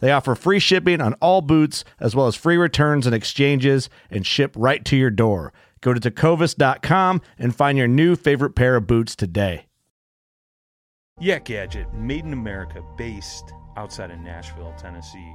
They offer free shipping on all boots, as well as free returns and exchanges, and ship right to your door. Go to tecovas.com and find your new favorite pair of boots today. Yak Gadget, made in America, based outside of Nashville, Tennessee.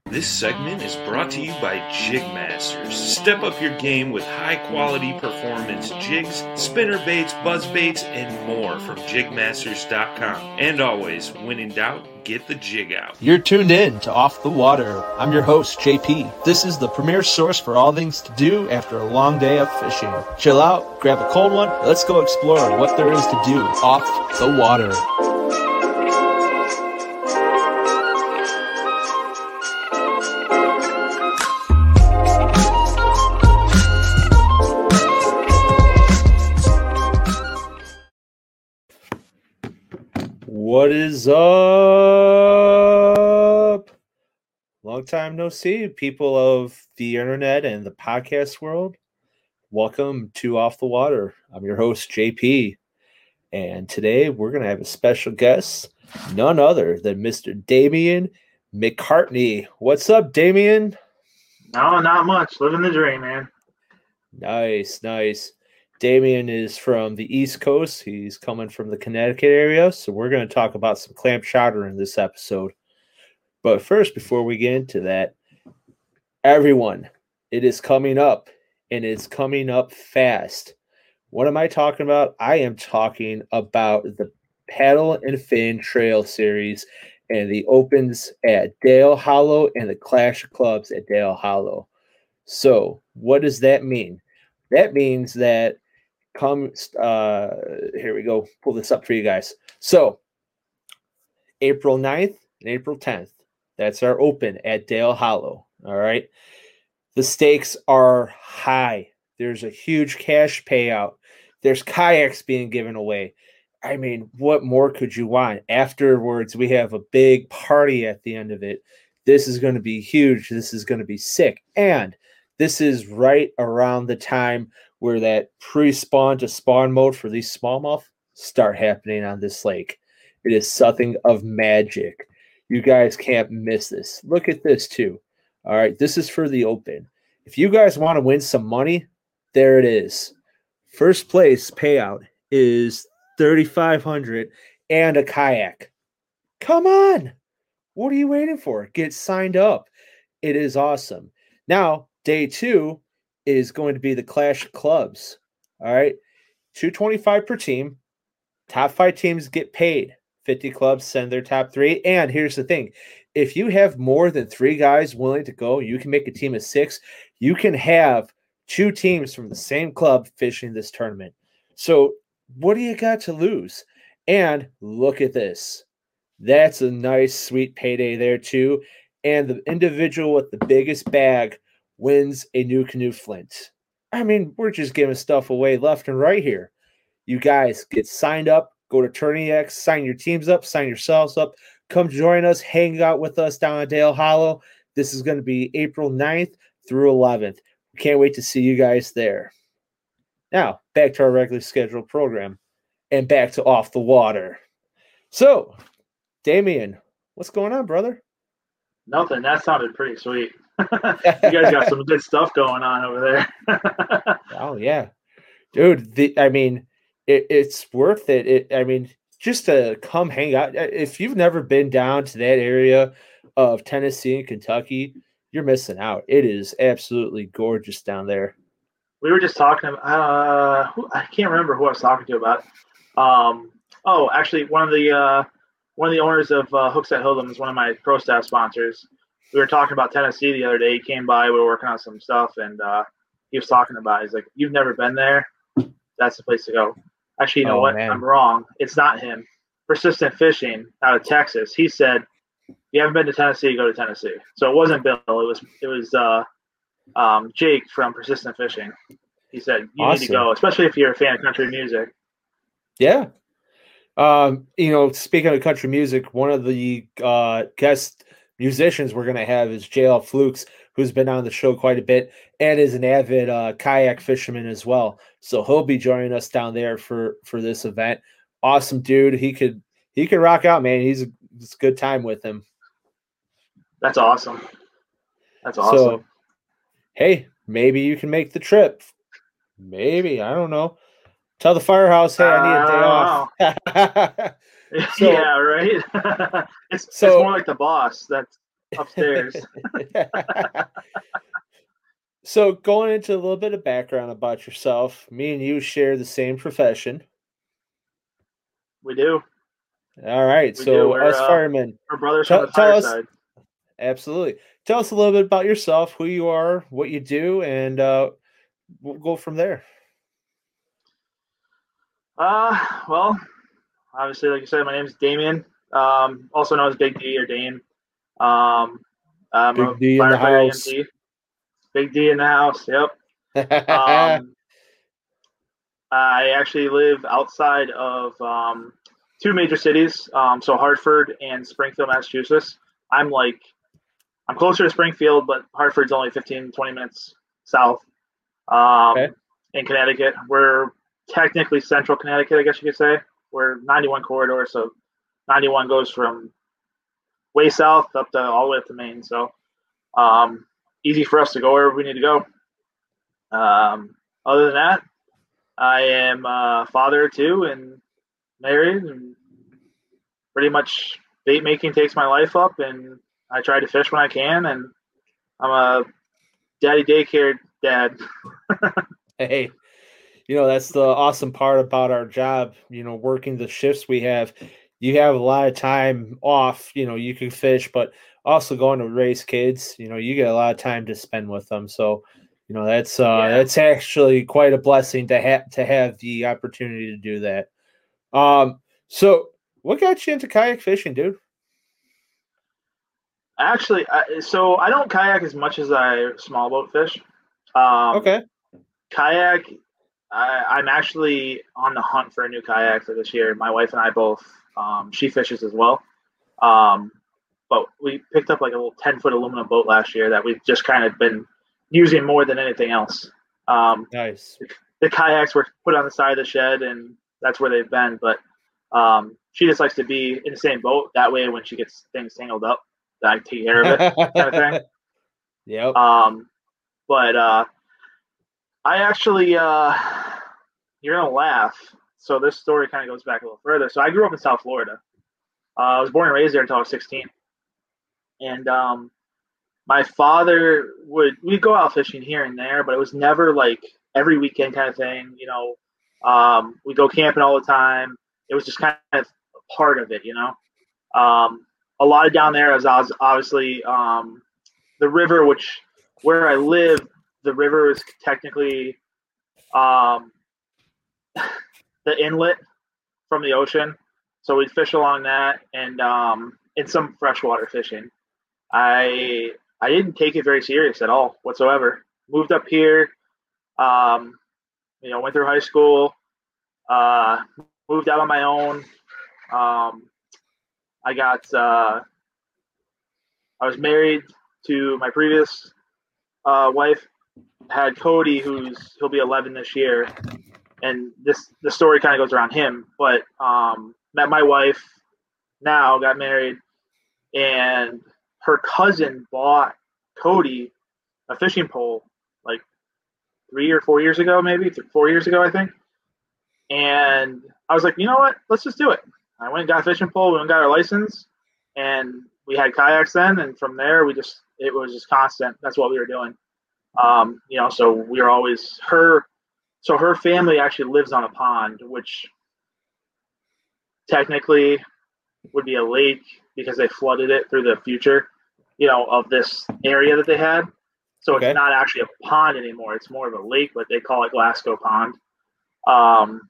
This segment is brought to you by Jigmasters. Step up your game with high quality performance jigs, spinner baits, buzz baits, and more from jigmasters.com. And always, when in doubt, get the jig out. You're tuned in to Off the Water. I'm your host, JP. This is the premier source for all things to do after a long day of fishing. Chill out, grab a cold one, let's go explore what there is to do off the water. Is up? Long time no see, people of the internet and the podcast world. Welcome to Off the Water. I'm your host, JP. And today we're going to have a special guest, none other than Mr. Damian McCartney. What's up, Damian? No, not much. Living the dream, man. Nice, nice. Damian is from the East Coast. He's coming from the Connecticut area. So we're going to talk about some clam chowder in this episode. But first, before we get into that, everyone, it is coming up and it's coming up fast. What am I talking about? I am talking about the Paddle and Fin Trail Series and the opens at Dale Hollow and the Clash of Clubs at Dale Hollow. So, what does that mean? That means that come uh here we go. Pull this up for you guys. So april 9th and april 10th that's our open at dale hollow all right? The stakes are high. There's a huge cash payout. There's kayaks being given away. I mean what more could you want? Afterwards we have a big party at the end of it. This is going to be huge. This is going to be sick. And this is right around the time where that pre-spawn to spawn mode for these smallmouth start happening on this lake. It is something of magic. You guys can't miss this. Look at this too. All right, this is for the open. If you guys want to win some money, there it is. First place payout is 3500 and a kayak. Come on. What are you waiting for? Get signed up. It is awesome. Now, day 2 is going to be the Clash Clubs. All right. 225 per team. Top five teams get paid. 50 clubs send their top three. And here's the thing if you have more than three guys willing to go, you can make a team of six. You can have two teams from the same club fishing this tournament. So, what do you got to lose? And look at this. That's a nice, sweet payday there, too. And the individual with the biggest bag wins a NuCanoe Flint. I mean, we're just giving stuff away left and right here. You guys get signed up, go to TourneyX, sign your teams up, sign yourselves up, come join us, hang out with us down at Dale Hollow. This is going to be April 9th through 11th. Can't wait to see you guys there. Now, back to our regularly scheduled program and back to Off the Water. So, Damian, what's going on, brother? Nothing. That sounded pretty sweet. you guys got some good stuff going on over there. oh yeah, dude. The, I mean, it, it's worth it. it. I mean, just to come hang out. If you've never been down to that area of Tennessee and Kentucky, you're missing out. It is absolutely gorgeous down there. We were just talking. Uh, who, I can't remember who I was talking to about. Um, oh, actually, one of the uh, one of the owners of uh, Hooks at Hildum is one of my pro staff sponsors we were talking about Tennessee the other day. He came by. We were working on some stuff, and uh, he was talking about. It. He's like, "You've never been there? That's the place to go." Actually, you know oh, what? Man. I'm wrong. It's not him. Persistent Fishing out of Texas. He said, "You haven't been to Tennessee? Go to Tennessee." So it wasn't Bill. It was it was uh, um, Jake from Persistent Fishing. He said, "You awesome. need to go, especially if you're a fan of country music." Yeah. Um, you know, speaking of country music, one of the uh, guests musicians we're going to have is JL Flukes, who's been on the show quite a bit and is an avid uh, kayak fisherman as well. So he'll be joining us down there for for this event. Awesome dude. He could he could rock out, man. He's a, it's a good time with him. That's awesome. That's awesome. So, hey, maybe you can make the trip. Maybe I don't know. Tell the firehouse, hey, I need a day off. So, yeah, right. it's, so, it's more like the boss that's upstairs. so going into a little bit of background about yourself, me and you share the same profession. We do. All right. We so us uh, firemen, we're brothers tell, the us, Absolutely. Tell us a little bit about yourself, who you are, what you do, and uh, we'll go from there. Uh, well, obviously, like you said, my name is Damian, um, also known as Big D or Dane. Um, I'm Big D in the house. EMT. Big D in the house. Yep. um, I actually live outside of um, two major cities, um, so Hartford and Springfield, Massachusetts. I'm like, I'm closer to Springfield, but Hartford's only 15, 20 minutes south. Um, okay. In Connecticut, we're technically central Connecticut, I guess you could say we're 91 corridor, so 91 goes from way south up to all the way up to Maine. So um, easy for us to go wherever we need to go. Um, other than that, I am a father too and married, and pretty much bait making takes my life up, and I try to fish when I can, and I'm a daddy daycare dad. hey, you know that's the awesome part about our job you know working the shifts we have. You have a lot of time off you know you can fish but also going to raise kids you know you get a lot of time to spend with them. So you know that's uh yeah. that's actually quite a blessing to have to have the opportunity to do that. Um so what got you into kayak fishing dude? Actually I, so i don't kayak as much as i small boat fish. Um okay. kayak I, am actually on the hunt for a new kayak for this year. My wife and I both. Um, she fishes as well. Um, but we picked up like a little 10 foot aluminum boat last year that we've just kind of been using more than anything else. Um, nice. The, the, kayaks were put on the side of the shed, and that's where they've been. But um, she just likes to be in the same boat. That way, when she gets things tangled up, I take care of it, kind of thing. Yep. Um, but uh, I actually, uh, you're gonna laugh. So this story kind of goes back a little further. So I grew up in South Florida. Uh, I was born and raised there until I was 16, and um, my father would we'd go out fishing here and there, but it was never like every weekend kind of thing. You know, um, we go camping all the time. It was just kind of part of it, you know. Um, a lot of down there is obviously um, the river, which where I live the river is technically um, the inlet from the ocean. So we'd fish along that and um, some freshwater fishing. I I didn't take it very serious at all whatsoever. Moved up here, um, you know, went through high school, uh, moved out on my own. Um, I got uh, I was married to my previous uh, wife. Had Cody, who's he'll be 11 this year, and this the story kind of goes around him. But um, met my wife now, got married, and her cousin bought Cody a fishing pole like three or four years ago, maybe four years ago, I think. And I was like, you know what? Let's just do it. I went and got a fishing pole. We went got our license, and we had kayaks then. And from there, we just it was just constant. That's what we were doing. Um, you know, so we're always her. So her family actually lives on a pond, which technically would be a lake because they flooded it through the future, you know, of this area that they had. So okay. it's not actually a pond anymore. It's more of a lake, but they call it Glasgow Pond. Um,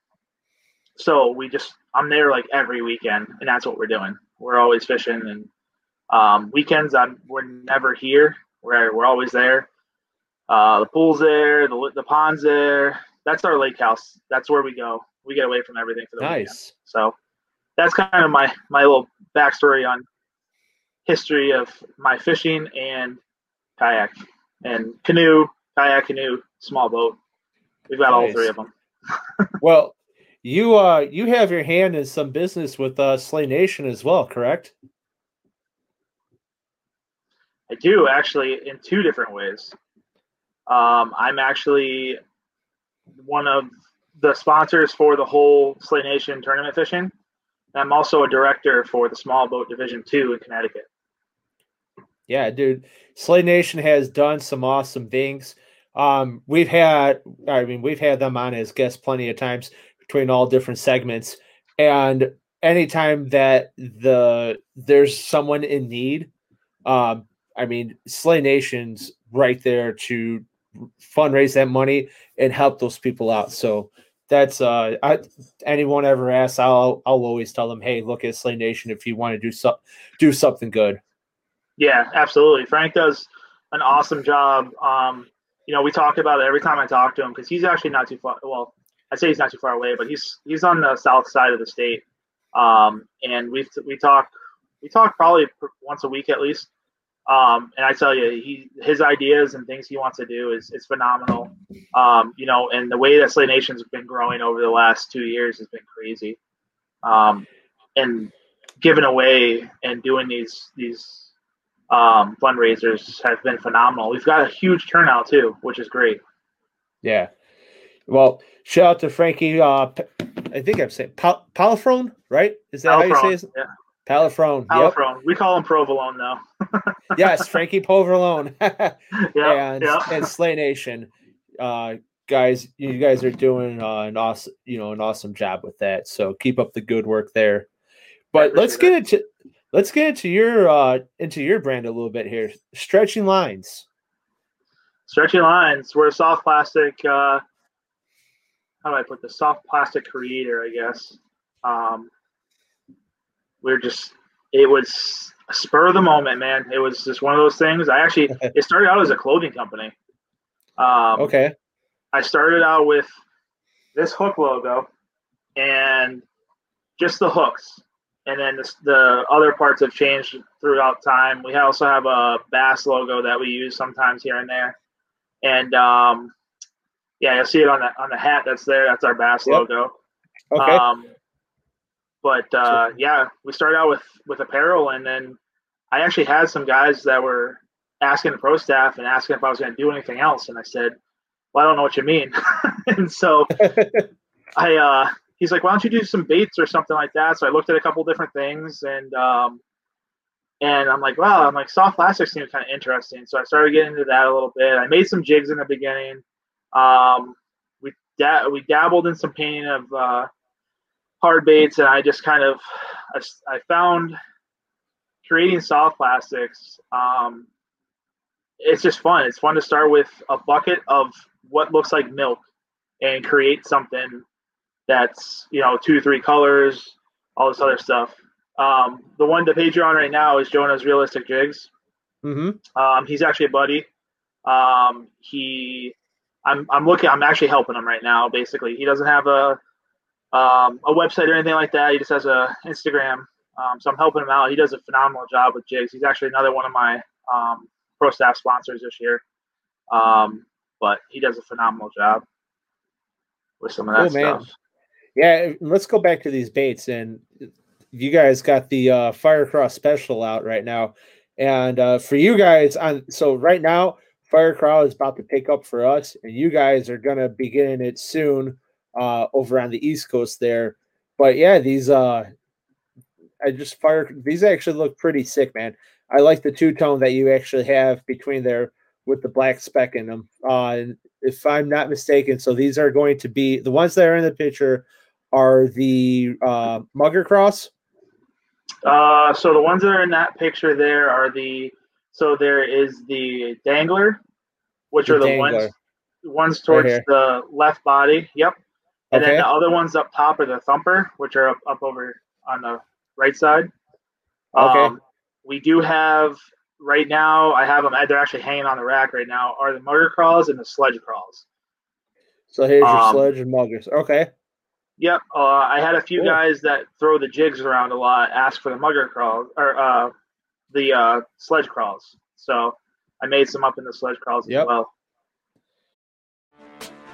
so we just, I'm there like every weekend, and that's what we're doing. We're always fishing, and um, weekends I'm we're never here. We're we're always there. Uh, the pool's there, the the pond's there. That's our lake house. That's where we go. We get away from everything for the nice. Weekend. So that's kind of my my little backstory on history of my fishing and kayak and canoe, kayak, canoe, small boat. We've got nice. all three of them. well, you uh you have your hand in some business with uh Slay Nation as well, correct? I do actually in two different ways. Um, I'm actually one of the sponsors for the whole Slay Nation tournament fishing. I'm also a director for the Small Boat Division Two in Connecticut. Yeah, dude, Slay Nation has done some awesome things. Um, we've had, I mean, we've had them on as guests plenty of times between all different segments, and anytime that the there's someone in need, um, I mean, Slay Nation's right there to fundraise that money and help those people out. So that's uh I, anyone ever asks i'll i'll always tell them hey look at slay nation if you want to do so do something good. Yeah absolutely. Frank does an awesome job. Um you know we talk about it every time i talk to him because he's actually not too far well i say he's not too far away but he's he's on the south side of the state. Um and we we talk we talk probably once a week at least um, and I tell you, he his ideas and things he wants to do is is phenomenal. Um, you know, and the way that Slay Nation's been growing over the last two years has been crazy. Um, and giving away and doing these these um, fundraisers has been phenomenal. We've got a huge turnout too, which is great. Yeah. Well, shout out to Frankie. Uh, I think I'm saying Pal- Palafrone, right? Is that how you say it? Yeah. Palafrone. Palafrone. Yep. We call him Provolone now. Yes, Frankie yeah, and, and Slay Nation. Uh, guys, you guys are doing uh, an awesome, you know, an awesome job with that. So keep up the good work there. But let's get into let's get into your uh into your brand a little bit here. Stretching lines. Stretching lines. We're a soft plastic. Uh, how do I put the soft plastic creator? I guess. Um, we are just it was a spur of the moment, man. It was just one of those things. I actually it started out as a clothing company. Um, okay. I started out with this hook logo and just the hooks, and then the, the other parts have changed throughout time. We also have a bass logo that we use sometimes here and there, and um, yeah, you'll see it on the on the hat that's there. That's our bass yep. logo. Okay. Um, but uh, yeah, we started out with with apparel, and then I actually had some guys that were asking the pro staff and asking if I was going to do anything else, and I said, "Well, I don't know what you mean." and so I, uh, he's like, "Why don't you do some baits or something like that?" So I looked at a couple different things, and um, and I'm like, "Wow," I'm like, "Soft plastics seems kind of interesting." So I started getting into that a little bit. I made some jigs in the beginning. Um, we da- we dabbled in some painting of uh, hard baits, and I just kind of I, I found creating soft plastics. Um, it's just fun. It's fun to start with a bucket of what looks like milk and create something that's you know two three colors, all this other stuff. Um, the one the page you're on right now is Jonah's realistic jigs. Mm-hmm. Um, he's actually a buddy. Um, he, I'm, I'm looking. I'm actually helping him right now. Basically, he doesn't have a um, a website or anything like that. He just has a Instagram. Um, so I'm helping him out. He does a phenomenal job with jigs. He's actually another one of my um, pro staff sponsors this year. Um, but he does a phenomenal job with some of that man. stuff. Yeah, let's go back to these baits. And you guys got the uh, Firecross special out right now. And uh, for you guys, on so right now, Firecross is about to pick up for us, and you guys are gonna be getting it soon uh, over on the East Coast there. But yeah, these uh, I just fire these actually look pretty sick, man. I like the two tone that you actually have between there with the black speck in them. Uh, and if I'm not mistaken, so these are going to be the ones that are in the picture are the uh, Mugger Cross. Uh, so the ones that are in that picture there are the so there is the dangler, which The are the dangler. ones ones towards here. the left body. Yep. And Okay. then the other ones up top are the thumper, which are up, up over on the right side. Okay. Um, we do have right now. I have them. They're actually hanging on the rack right now. Are the motor crawls and the sledge crawls? So here's your Um, sledge and muggers. Okay. Yep. Uh, I had a few Cool. guys that throw the jigs around a lot ask for the mugger crawls or uh, the uh, sledge crawls. So I made some up in the sledge crawls Yep. as well.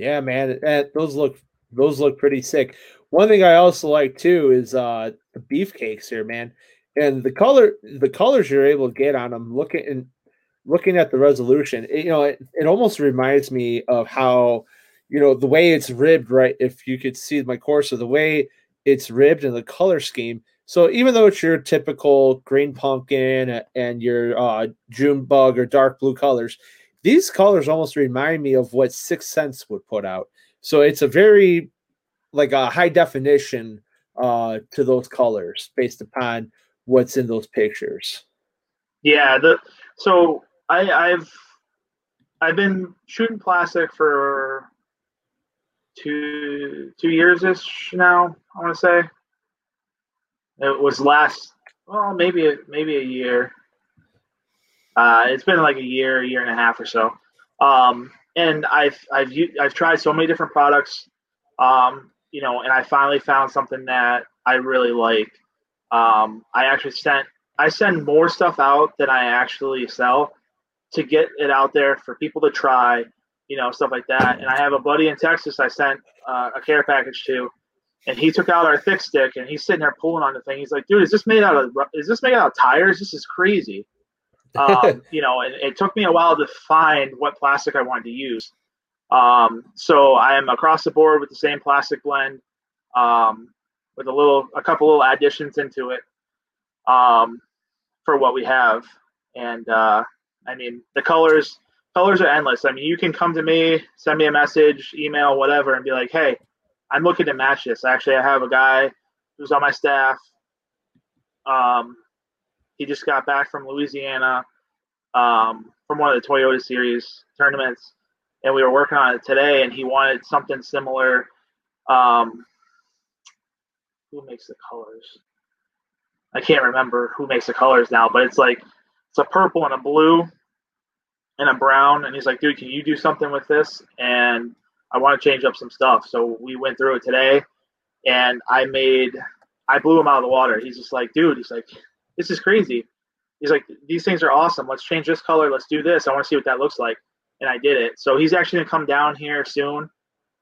Yeah, man, that, those look those look pretty sick. One thing I also like too is uh the beefcakes here, man, and the color the colors you're able to get on them. Looking and looking at the resolution, it, you know, it, it almost reminds me of how you know the way it's ribbed. Right, if you could see my course of the way it's ribbed and the color scheme. So even though it's your typical green pumpkin and your uh, June bug or dark blue colors, these colors almost remind me of what Sixth Sense would put out. So it's a very like a high definition uh to those colors based upon what's in those pictures. Yeah. The so I, I've I've been shooting plastic for two two years ish now. I want to say it was last well maybe maybe a year. Uh, it's been like a year, year and a half or so. Um, and I've I've I've tried so many different products, um, you know, and I finally found something that I really like. Um, I actually sent I send more stuff out than I actually sell to get it out there for people to try, you know, stuff like that. And I have a buddy in Texas I sent uh, a care package to, and he took out our thick stick and he's sitting there pulling on the thing. He's like, "Dude, is this made out of is this made out of tires? This is crazy." Um, you know, and it took me a while to find what plastic I wanted to use. Um, so I am across the board with the same plastic blend, um, with a little, a couple little additions into it, um, for what we have. And uh, I mean, the colors, colors are endless. I mean, you can come to me, send me a message, email, whatever, and be like, "Hey, I'm looking to match this." Actually, I have a guy who's on my staff. Um, he just got back from Louisiana um, from one of the Toyota Series tournaments, and we were working on it today. And he wanted something similar. Um, who makes the colors? I can't remember who makes the colors now, but it's like it's a purple and a blue and a brown. And he's like, "Dude, can you do something with this?" And I want to change up some stuff. So we went through it today, and I made. I blew him out of the water. He's just like, dude. He's like, this is crazy. He's like, these things are awesome. Let's change this color. Let's do this. I want to see what that looks like. And I did it. So he's actually gonna come down here soon,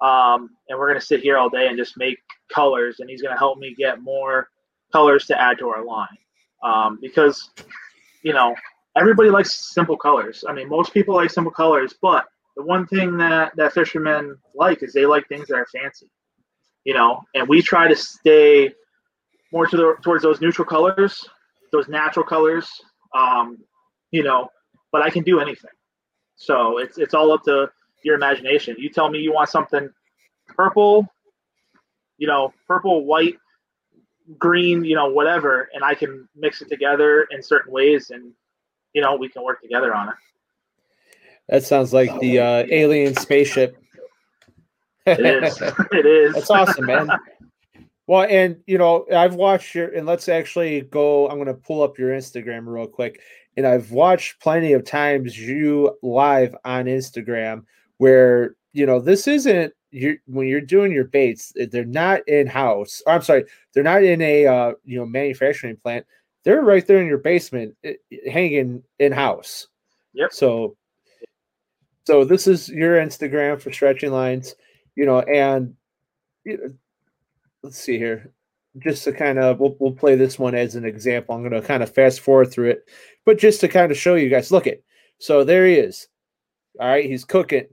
um, and we're gonna sit here all day and just make colors. And he's gonna help me get more colors to add to our line, um, because you know everybody likes simple colors. I mean, most people like simple colors, but the one thing that that fishermen like is they like things that are fancy, you know. And we try to stay more to the towards those neutral colors, those natural colors, um, you know. But I can do anything, so it's it's all up to your imagination. You tell me you want something purple, you know, purple, white, green, you know, whatever, and I can mix it together in certain ways, and you know, we can work together on it. That sounds like the uh, alien spaceship. It is. it is. That's awesome, man. Well, and you know, I've watched your, and let's actually go. I'm going to pull up your Instagram real quick, and I've watched plenty of times you live on Instagram where you know this isn't you when you're doing your baits, eh, they're not in house. I'm sorry, they're not in a uh, you know manufacturing plant. They're right there in your basement, eh, eh, hanging in house. Yep. So, so this is your Instagram for stretching lines, you know, and you know, let's see here, just to kind of we'll we'll play this one as an example. I'm going to kind of fast forward through it, but just to kind of show you guys. Look it. So there he is. All right, he's cooking.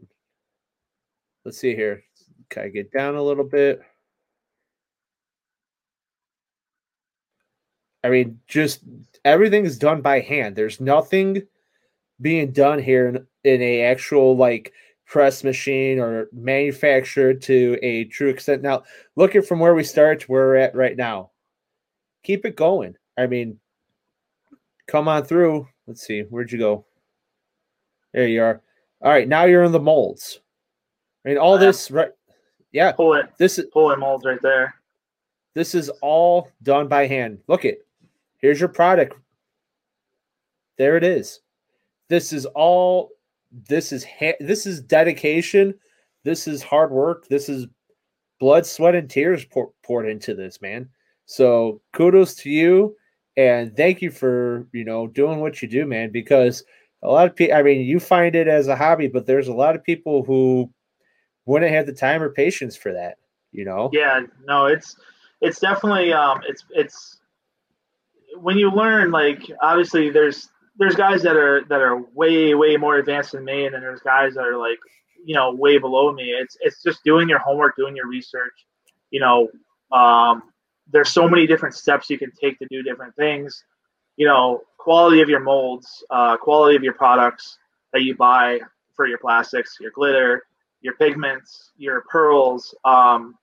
Let's see here. Can I get down a little bit? I mean, just everything is done by hand. There's nothing being done here in, in a actual like press machine or manufactured to a true extent. Now, looking from where we start to where we're at right now, keep it going. I mean, come on through. Let's see, where'd you go? There you are. All right, now you're in the molds. I mean, all this, right? Yeah, pull it. This is pulling molds right there. This is all done by hand. Look it. Here's your product. There it is. This is all. This is ha- this is dedication. This is hard work. This is blood, sweat, and tears pour- poured into this, man. So kudos to you, and thank you for you know doing what you do, man. Because a lot of people, I mean, you find it as a hobby, but there's a lot of people who wouldn't have the time or patience for that, you know? Yeah, no, it's it's definitely um it's it's when you learn like obviously there's there's guys that are that are way way more advanced than me and then there's guys that are like you know way below me it's it's just doing your homework doing your research you know um there's so many different steps you can take to do different things you know quality of your molds uh, quality of your products that you buy for your plastics your glitter your pigments, your pearls, um,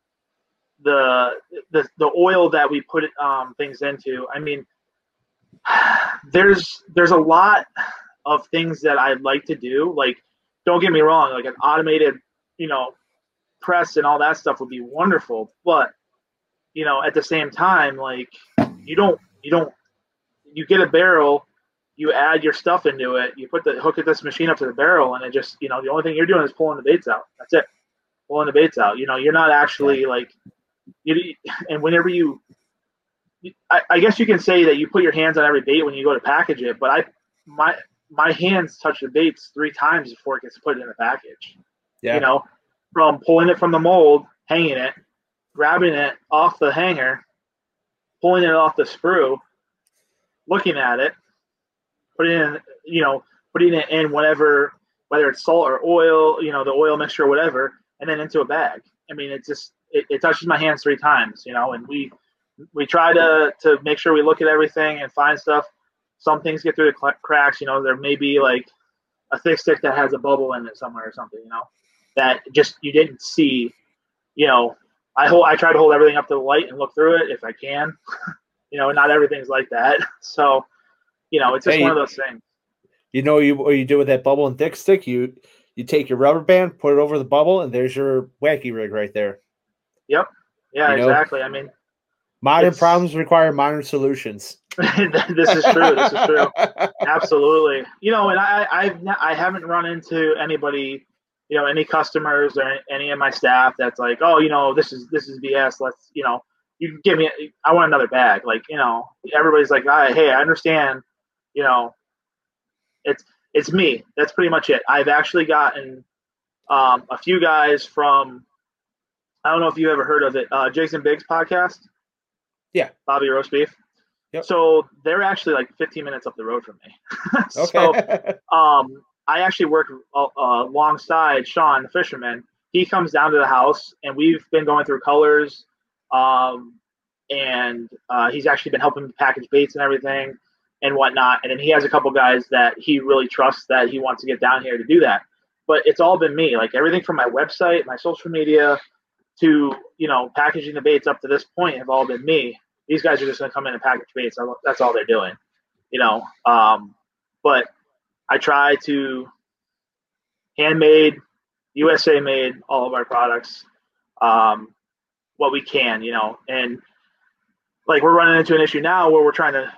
the, the the oil that we put um, things into. I mean, there's there's a lot of things that I'd like to do. Like, don't get me wrong, like an automated, you know, press and all that stuff would be wonderful. But you know, at the same time, like you don't you don't you get a barrel you add your stuff into it, you put the hook of this machine up to the barrel, and it just, you know, the only thing you're doing is pulling the baits out. That's it. Pulling the baits out. You know, you're not actually like, you, and whenever you, I, I guess you can say that you put your hands on every bait when you go to package it, but I, my, my hands touch the baits three times before it gets put in the package. Yeah. You know, from pulling it from the mold, hanging it, grabbing it off the hanger, pulling it off the sprue, looking at it, putting in, you know, putting it in whatever, whether it's salt or oil, you know, the oil mixture or whatever, and then into a bag. I mean, it just it, it touches my hands three times, you know, and we we try to to make sure we look at everything and find stuff. Some things get through the cracks, you know. There may be like a thick stick that has a bubble in it somewhere or something, you know, that just you didn't see. You know, I hold I try to hold everything up to the light and look through it if I can. you know, not everything's like that. So you know, it's just hey, one of those things. You know, you what you do with that bubble and thick stick, you you take your rubber band, put it over the bubble, and there's your wacky rig right there. Yep. Yeah, you exactly. Know? I mean, modern problems require modern solutions. this is true. This is true. Absolutely. You know, and I I've I haven't run into anybody, you know, any customers or any of my staff that's like, oh, you know, this is this is BS. Let's, you know, you give me, I want another bag. Like, you know, everybody's like, hey, I understand you know, it's it's me. That's pretty much it. I've actually gotten um, a few guys from I don't know if you ever heard of it, uh, Jason Biggs podcast. Yeah, Bobby Roast Beef. Yep. So they're actually like 15 minutes up the road from me. so, um, I actually work uh, alongside Sean, the fisherman. He comes down to the house, and we've been going through colors. Um, and uh, he's actually been helping me package baits and everything and whatnot. And then he has a couple guys that he really trusts that he wants to get down here to do that. But it's all been me, like everything from my website, my social media, to you know packaging the baits up to this point have all been me. These guys are just going to come in and package baits. That's all they're doing, you know. Um, but I try to handmade, USA made all of our products, um, what we can, you know, and like we're running into an issue now where we're trying to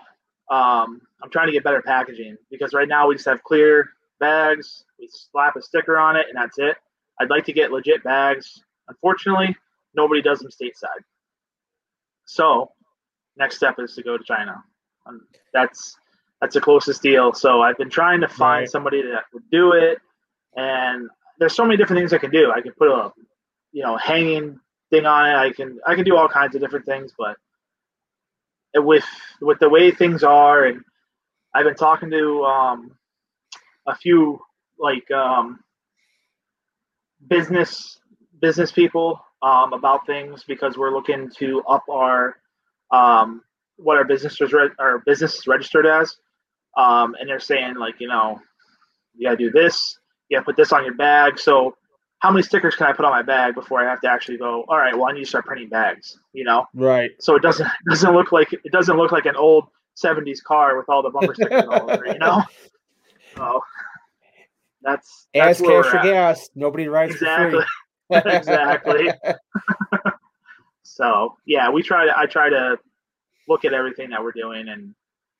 um, I'm trying to get better packaging because right now we just have clear bags. We slap a sticker on it and that's it. I'd like to get legit bags. Unfortunately, nobody does them stateside. So, next step is to go to China. Um, that's that's the closest deal. So I've been trying to find right. somebody that would do it, and there's so many different things I can do. I can put a you know hanging thing on it. I can I can do all kinds of different things, but with with the way things are, and I've been talking to um, a few like um, business business people um, about things because we're looking to up our um, what our business is re- our business is registered as, um, and they're saying like you know you gotta do this, you gotta put this on your bag. So how many stickers can I put on my bag before I have to actually go? All right, well I need to start printing bags. You know, right? So it doesn't it doesn't look like it doesn't look like an old '70s car with all the bumper stickers all over. You know, so that's, that's as cash for gas. Nobody rides exactly. exactly. so yeah, we try to. I try to look at everything that we're doing, and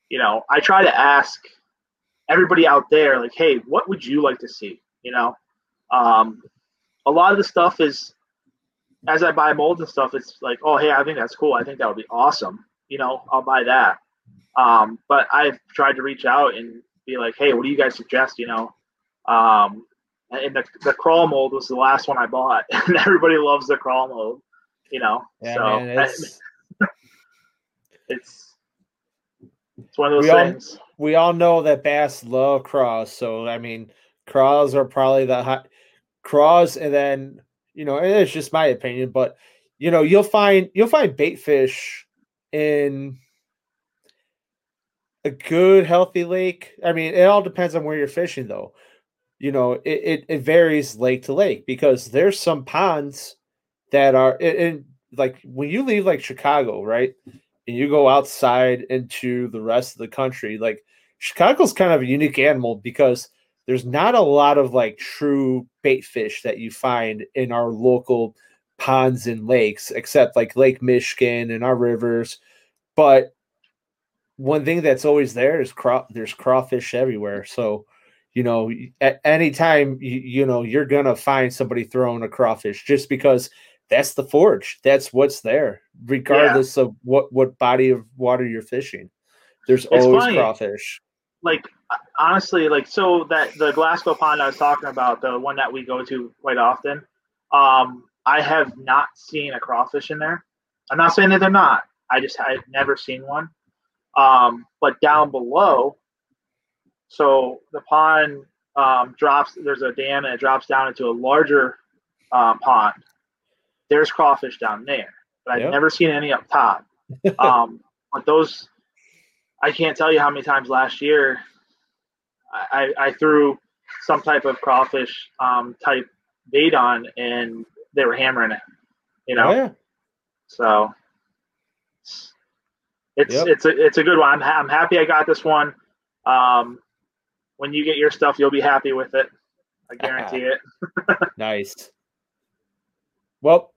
you know, I try to ask everybody out there, like, hey, what would you like to see? You know, um, a lot of the stuff is as I buy molds and stuff, it's like, oh hey, I think that's cool. I think that would be awesome. You know, I'll buy that. Um, but I've tried to reach out and be like, hey, what do you guys suggest? You know, um, and the, the crawl mold was the last one I bought, and everybody loves the crawl mold. You know, yeah, so man, it's... it's it's one of those we things. All, we all know that bass love craws, so I mean, craws are probably the high craws, and then you know, it's just my opinion, but you know, you'll find you'll find bait fish in a good healthy lake. I mean, it all depends on where you're fishing, though. You know, it it, it varies lake to lake because there's some ponds that are and like when you leave like Chicago, right, and you go outside into the rest of the country, like Chicago's kind of a unique animal because there's not a lot of like true bait fish that you find in our local ponds and lakes, except like Lake Michigan and our rivers. But one thing that's always there is craw- there's crawfish everywhere. So, you know, at any time, you, you know, you're gonna find somebody throwing a crawfish just because that's the forage. That's what's there, regardless yeah. of what what body of water you're fishing. There's it's always funny. crawfish. Like honestly, like so that the Glasgow pond I was talking about, the one that we go to quite often, um, I have not seen a crawfish in there. I'm not saying that they're not. I just I've never seen one. Um, but down below, so the pond um, drops. There's a dam and it drops down into a larger uh, pond. There's crawfish down there, but I've yep. never seen any up top. um, but those, I can't tell you how many times last year I, I threw some type of crawfish um, type bait on, and they were hammering it. You know, oh, yeah. so it's yep. it's a it's a good one. I'm ha- I'm happy I got this one. Um, when you get your stuff, you'll be happy with it. I guarantee it. nice. Well,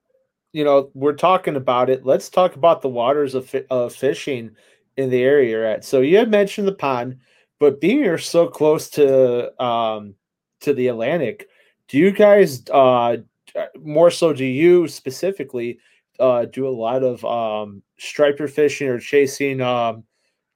you know, we're talking about it. Let's talk about the waters of, of fishing in the area you're at. So you had mentioned the pond. But being you're so close to um, to the Atlantic, do you guys uh, more so? Do you specifically uh, do a lot of um, striper fishing or chasing um,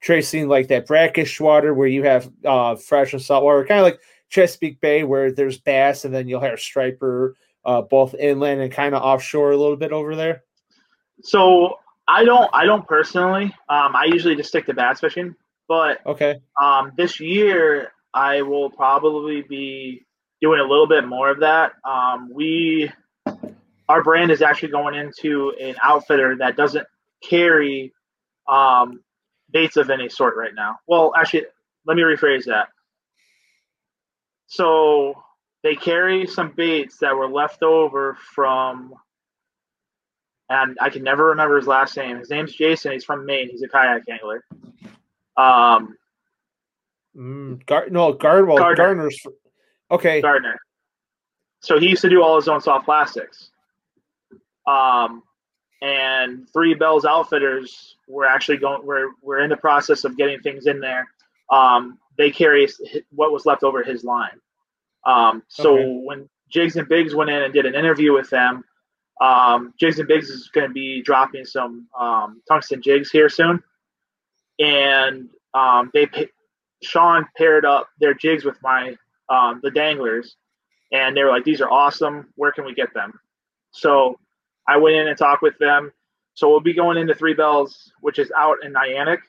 tracing like that brackish water where you have uh, fresh and salt water, kind of like Chesapeake Bay where there's bass and then you'll have striper uh, both inland and kind of offshore a little bit over there? So I don't. I don't personally. Um, I usually just stick to bass fishing. But okay, um, this year I will probably be doing a little bit more of that. Um, we, our brand is actually going into an outfitter that doesn't carry um, baits of any sort right now. Well, actually, let me rephrase that. So they carry some baits that were left over from and I can never remember his last name. His name's Jason. He's from Maine. He's a kayak angler. Um, mm, Gar- no, Gardwell Gardner. Gardner's. Okay, Gardner. So he used to do all his own soft plastics. Um, and Three Bells Outfitters were actually going. We're we're in the process of getting things in there. Um, they carry what was left over his line. Um, so okay. when Jigs and Biggs went in and did an interview with them, um, Jigs and Biggs is going to be dropping some um, tungsten jigs here soon, and um, they Sean paired up their jigs with my um, the danglers, and they were like, "These are awesome. Where can we get them?" So I went in and talked with them. So we'll be going into Three Bells, which is out in Niantic,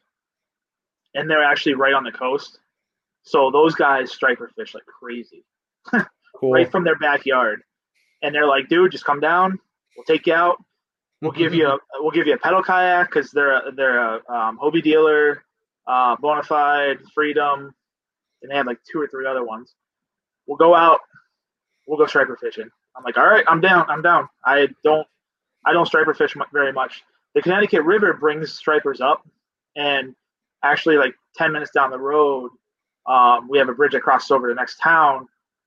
and they're actually right on the coast. So those guys striper fish like crazy, cool. right from their backyard. And they're like, "Dude, just come down. We'll take you out. We'll give you a we'll give you a pedal kayak because they're a, they're a um, Hobie dealer, uh, Bonafide, Freedom, and they have like two or three other ones. We'll go out. We'll go striper fishing. I'm like, all right, I'm down. I'm down. I don't I don't striper fish very much. The Connecticut River brings stripers up, and actually, like ten minutes down the road, um, we have a bridge that crosses over the next town.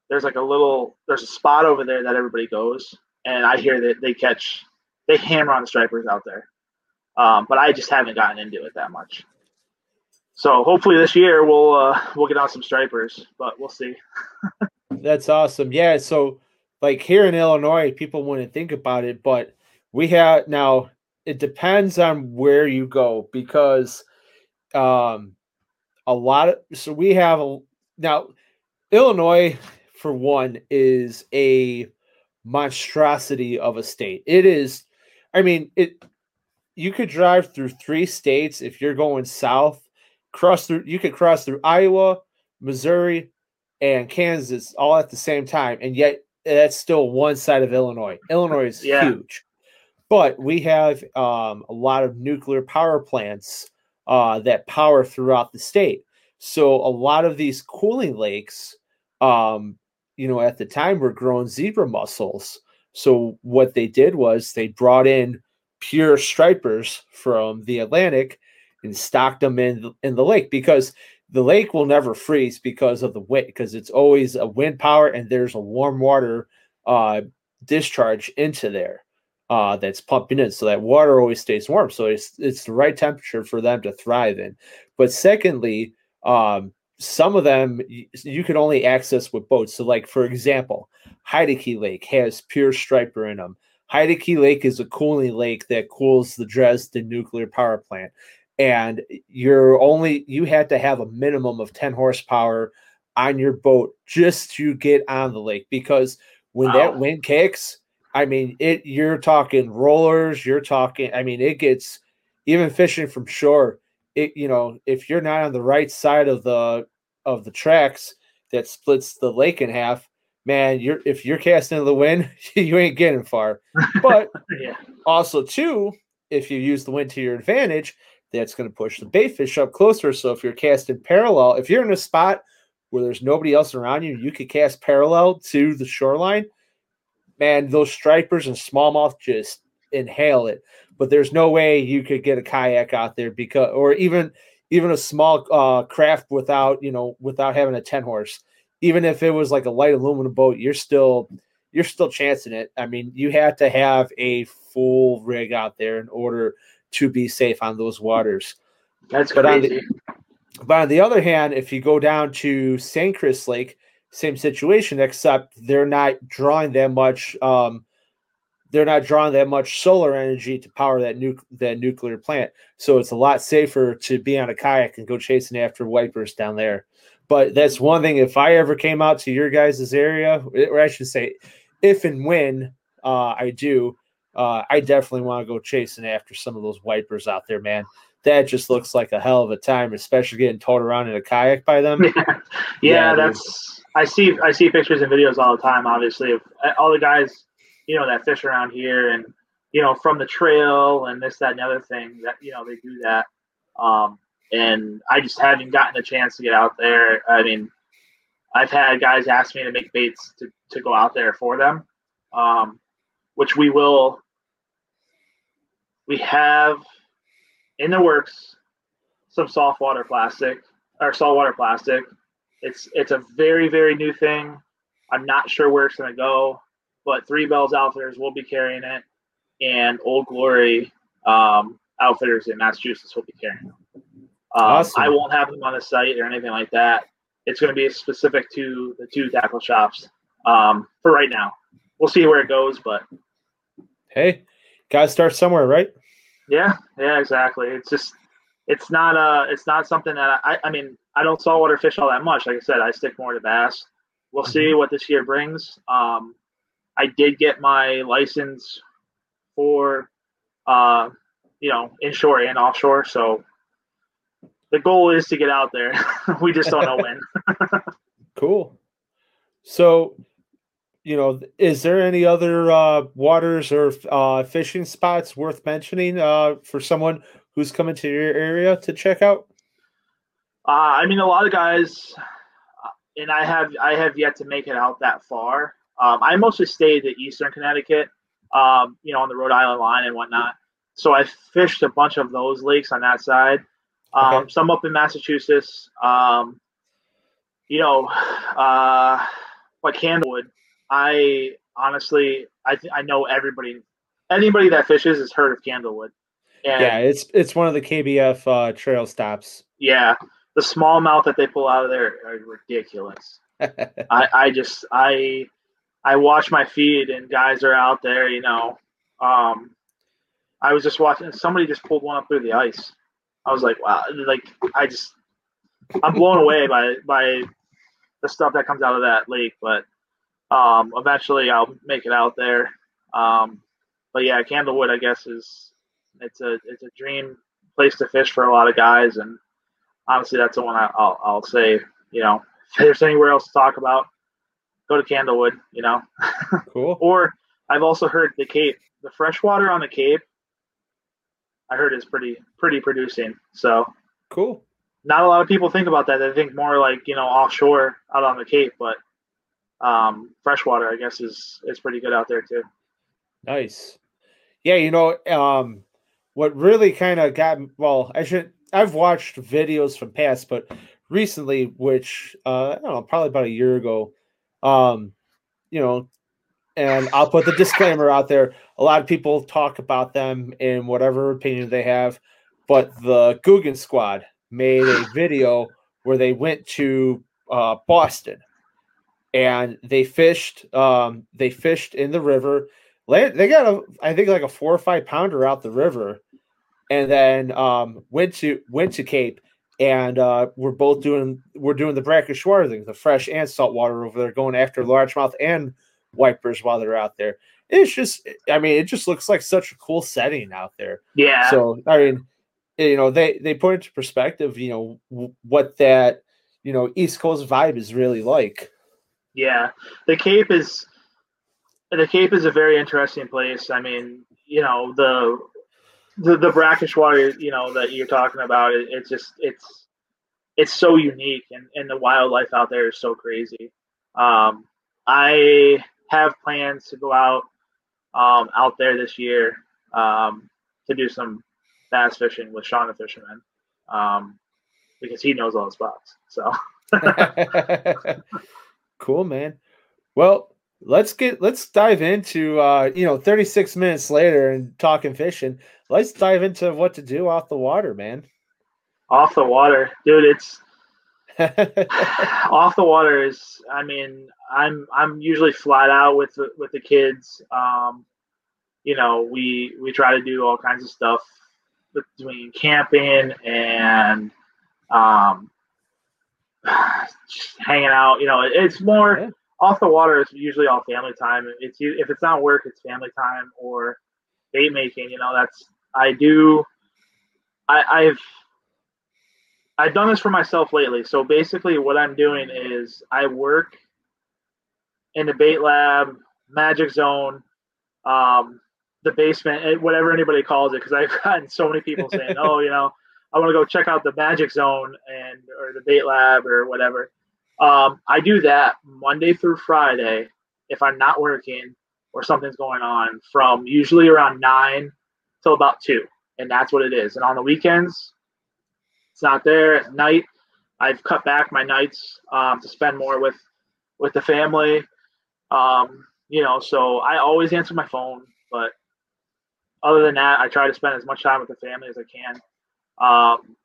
There's like a little, there's a spot over there that everybody goes, and I hear that they catch, they hammer on stripers out there. Um, but I just haven't gotten into it that much. So hopefully this year we'll uh, we'll get on some stripers, but we'll see. That's awesome. Yeah. So like here in Illinois, people wouldn't think about it, but we have now. It depends on where you go because um, a lot of so we have a, now Illinois for one is a monstrosity of a state. It is, I mean, it. You could drive through three states if you're going south. Cross through. You could cross through Iowa, Missouri, and Kansas all at the same time, and yet that's still one side of Illinois. Illinois is yeah. huge, but we have um, a lot of nuclear power plants uh, that power throughout the state. So a lot of these cooling lakes um, you know, at the time were growing zebra mussels. So what they did was they brought in pure stripers from the Atlantic and stocked them in in the lake because the lake will never freeze because of the wind because it's always a wind power and there's a warm water uh, discharge into there uh, that's pumping in so that water always stays warm so it's it's the right temperature for them to thrive in but secondly um, some of them you can only access with boats. So, like for example, Heidecke Lake has pure striper in them. Heidecke Lake is a cooling lake that cools the Dresden nuclear power plant, and you're only you had to have a minimum of ten horsepower on your boat just to get on the lake because when wow. that wind kicks, I mean it. You're talking rollers. You're talking. I mean it gets even fishing from shore it, you know, if you're not on the right side of the of the tracks that splits the lake in half, man, you're if you're casting into the wind, you ain't getting far. But yeah. also too, if you use the wind to your advantage, that's going to push the bait fish up closer. So if you're casting parallel, if you're in a spot where there's nobody else around you, you could cast parallel to the shoreline. Man, those stripers and smallmouth just inhale it. But there's no way you could get a kayak out there because or even even a small uh, craft without you know without having a 10 horse. Even if it was like a light aluminum boat you're still you're still chancing it. I mean you have to have a full rig out there in order to be safe on those waters. That's but crazy. On the, but on the other hand if you go down to Sangchris Lake same situation except they're not drawing that much um, they're not drawing that much solar energy to power that nu- that nuclear plant. So it's a lot safer to be on a kayak and go chasing after wipers down there. But that's one thing. If I ever came out to your guys' area, or I should say, if and when uh, I do, uh, I definitely want to go chasing after some of those wipers out there, man. That just looks like a hell of a time, especially getting towed around in a kayak by them. yeah, yeah that's I see I see pictures and videos all the time. Obviously, of uh, all the guys you know that fish around here, and you know from the trail and this that and the other thing that you know they do that. Um, and I just haven't gotten a chance to get out there. I mean, I've had guys ask me to make baits to, to go out there for them, um, which we will. We have in the works some saltwater plastic or saltwater plastic. It's it's a very very new thing. I'm not sure where it's going to go, but Three Bells Outfitters will be carrying it, and Old Glory um, Outfitters in Massachusetts will be carrying it. Um, awesome. I won't have them on the site or anything like that. It's going to be specific to the two tackle shops um, for right now. We'll see where it goes, but hey, gotta start somewhere, right? Yeah, yeah, exactly. It's just it's not uh it's not something that I I mean I don't saltwater fish all that much. Like I said, I stick more to bass. We'll mm-hmm. see what this year brings. Um, I did get my license for uh you know inshore and offshore, so the goal is to get out there. we just don't know when. cool. So, you know, is there any other uh, waters or uh, fishing spots worth mentioning uh, for someone who's coming to your area to check out? Uh, I mean, a lot of guys, and I have I have yet to make it out that far. Um, I mostly stayed at Eastern Connecticut, um, you know, on the Rhode Island line and whatnot. So I fished a bunch of those lakes on that side. Um, okay. Some up in Massachusetts. Um, you know, uh, like Candlewood. I honestly, I th- I know everybody, anybody that fishes has heard of Candlewood. And yeah, it's it's one of the KBF uh, trail stops. Yeah, the smallmouth that they pull out of there are ridiculous. I I just I I watch my feed and guys are out there. You know, um, I was just watching. Somebody just pulled one up through the ice. I was like, wow, like I just I'm blown away by by the stuff that comes out of that lake. But um, eventually I'll make it out there. Um, but yeah, Candlewood, I guess, is it's a it's a dream place to fish for a lot of guys, and honestly, that's the one I, will I'll say. You know, if there's anywhere else to talk about, go to Candlewood. You know, cool. or I've also heard the Cape, the freshwater on the Cape I heard is pretty pretty producing. So cool. Not a lot of people think about that. They think more like you know offshore out on the Cape, but um, freshwater I guess is is pretty good out there too. Nice. Yeah, you know, um, what really kind of got well, I should I've watched videos from past, but recently, which uh, I don't know, probably about a year ago, um, you know, and I'll put the disclaimer out there. A lot of people talk about them in whatever opinion they have, but the Googan Squad made a video where they went to uh, Boston and they fished. Um, they fished in the river. They got a, I think, like a four or five pounder out the river, and then um, went to went to Cape and uh, we're both doing we're doing the brackish water thing, the fresh and salt water over there, going after largemouth and wipers while they're out there. It's just, I mean, it just looks like such a cool setting out there. Yeah. So, I mean, you know, they they put into perspective, you know, w- what that, you know, East Coast vibe is really like. Yeah, the Cape is the Cape is a very interesting place. I mean, you know, the the, the brackish water, you know, that you're talking about, it, it's just it's it's so unique, and and the wildlife out there is so crazy. Um, I have plans to go out um, out there this year um, to do some bass fishing with Sean the fisherman um, because he knows all the spots. So cool, man. Well, let's get let's dive into uh, you know 36 minutes later and talking fishing. Let's dive into what to do off the water, man. Off the water, dude. It's off the water is i mean i'm i'm usually flat out with the, with the kids um you know we we try to do all kinds of stuff between camping and um just hanging out you know it's more yeah. Off the water is usually all family time it's if it's not work it's family time or bait making. You know, that's I do. I, I've I've done this for myself lately. So basically, what I'm doing is I work in the bait lab, magic zone, um, the basement, eh, whatever anybody calls it, because I've gotten so many people saying, "Oh, you know, I want to go check out the magic zone and or the bait lab or whatever." Um, I do that Monday through Friday if I'm not working or something's going on from usually around nine till about two, and that's what it is. And on the weekends, it's not there at night. I've cut back my nights um, to spend more with with the family. Um, you know, so I always answer my phone, but other than that, I try to spend as much time with the family as I can. Um,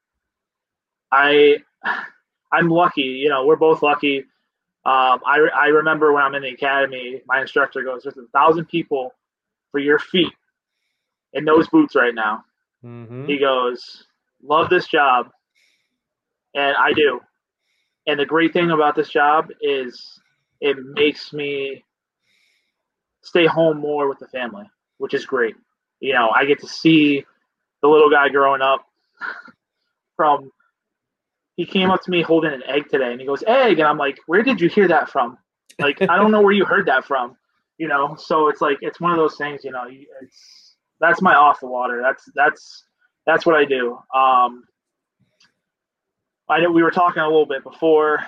I I'm lucky. You know, we're both lucky. Um, I, I remember when I'm in the academy, my instructor goes, "There's a thousand people for your feet in those boots right now." Mm-hmm. He goes, "Love this job," and I do. And the great thing about this job is it makes me stay home more with the family, which is great. You know, I get to see the little guy growing up from he came up to me holding an egg today and he goes, Egg. And I'm like, Where did you hear that from? Like, I don't know where you heard that from. You know, so it's like it's one of those things, you know, it's that's my off the water. That's that's that's what I do. Um I know we were talking a little bit before.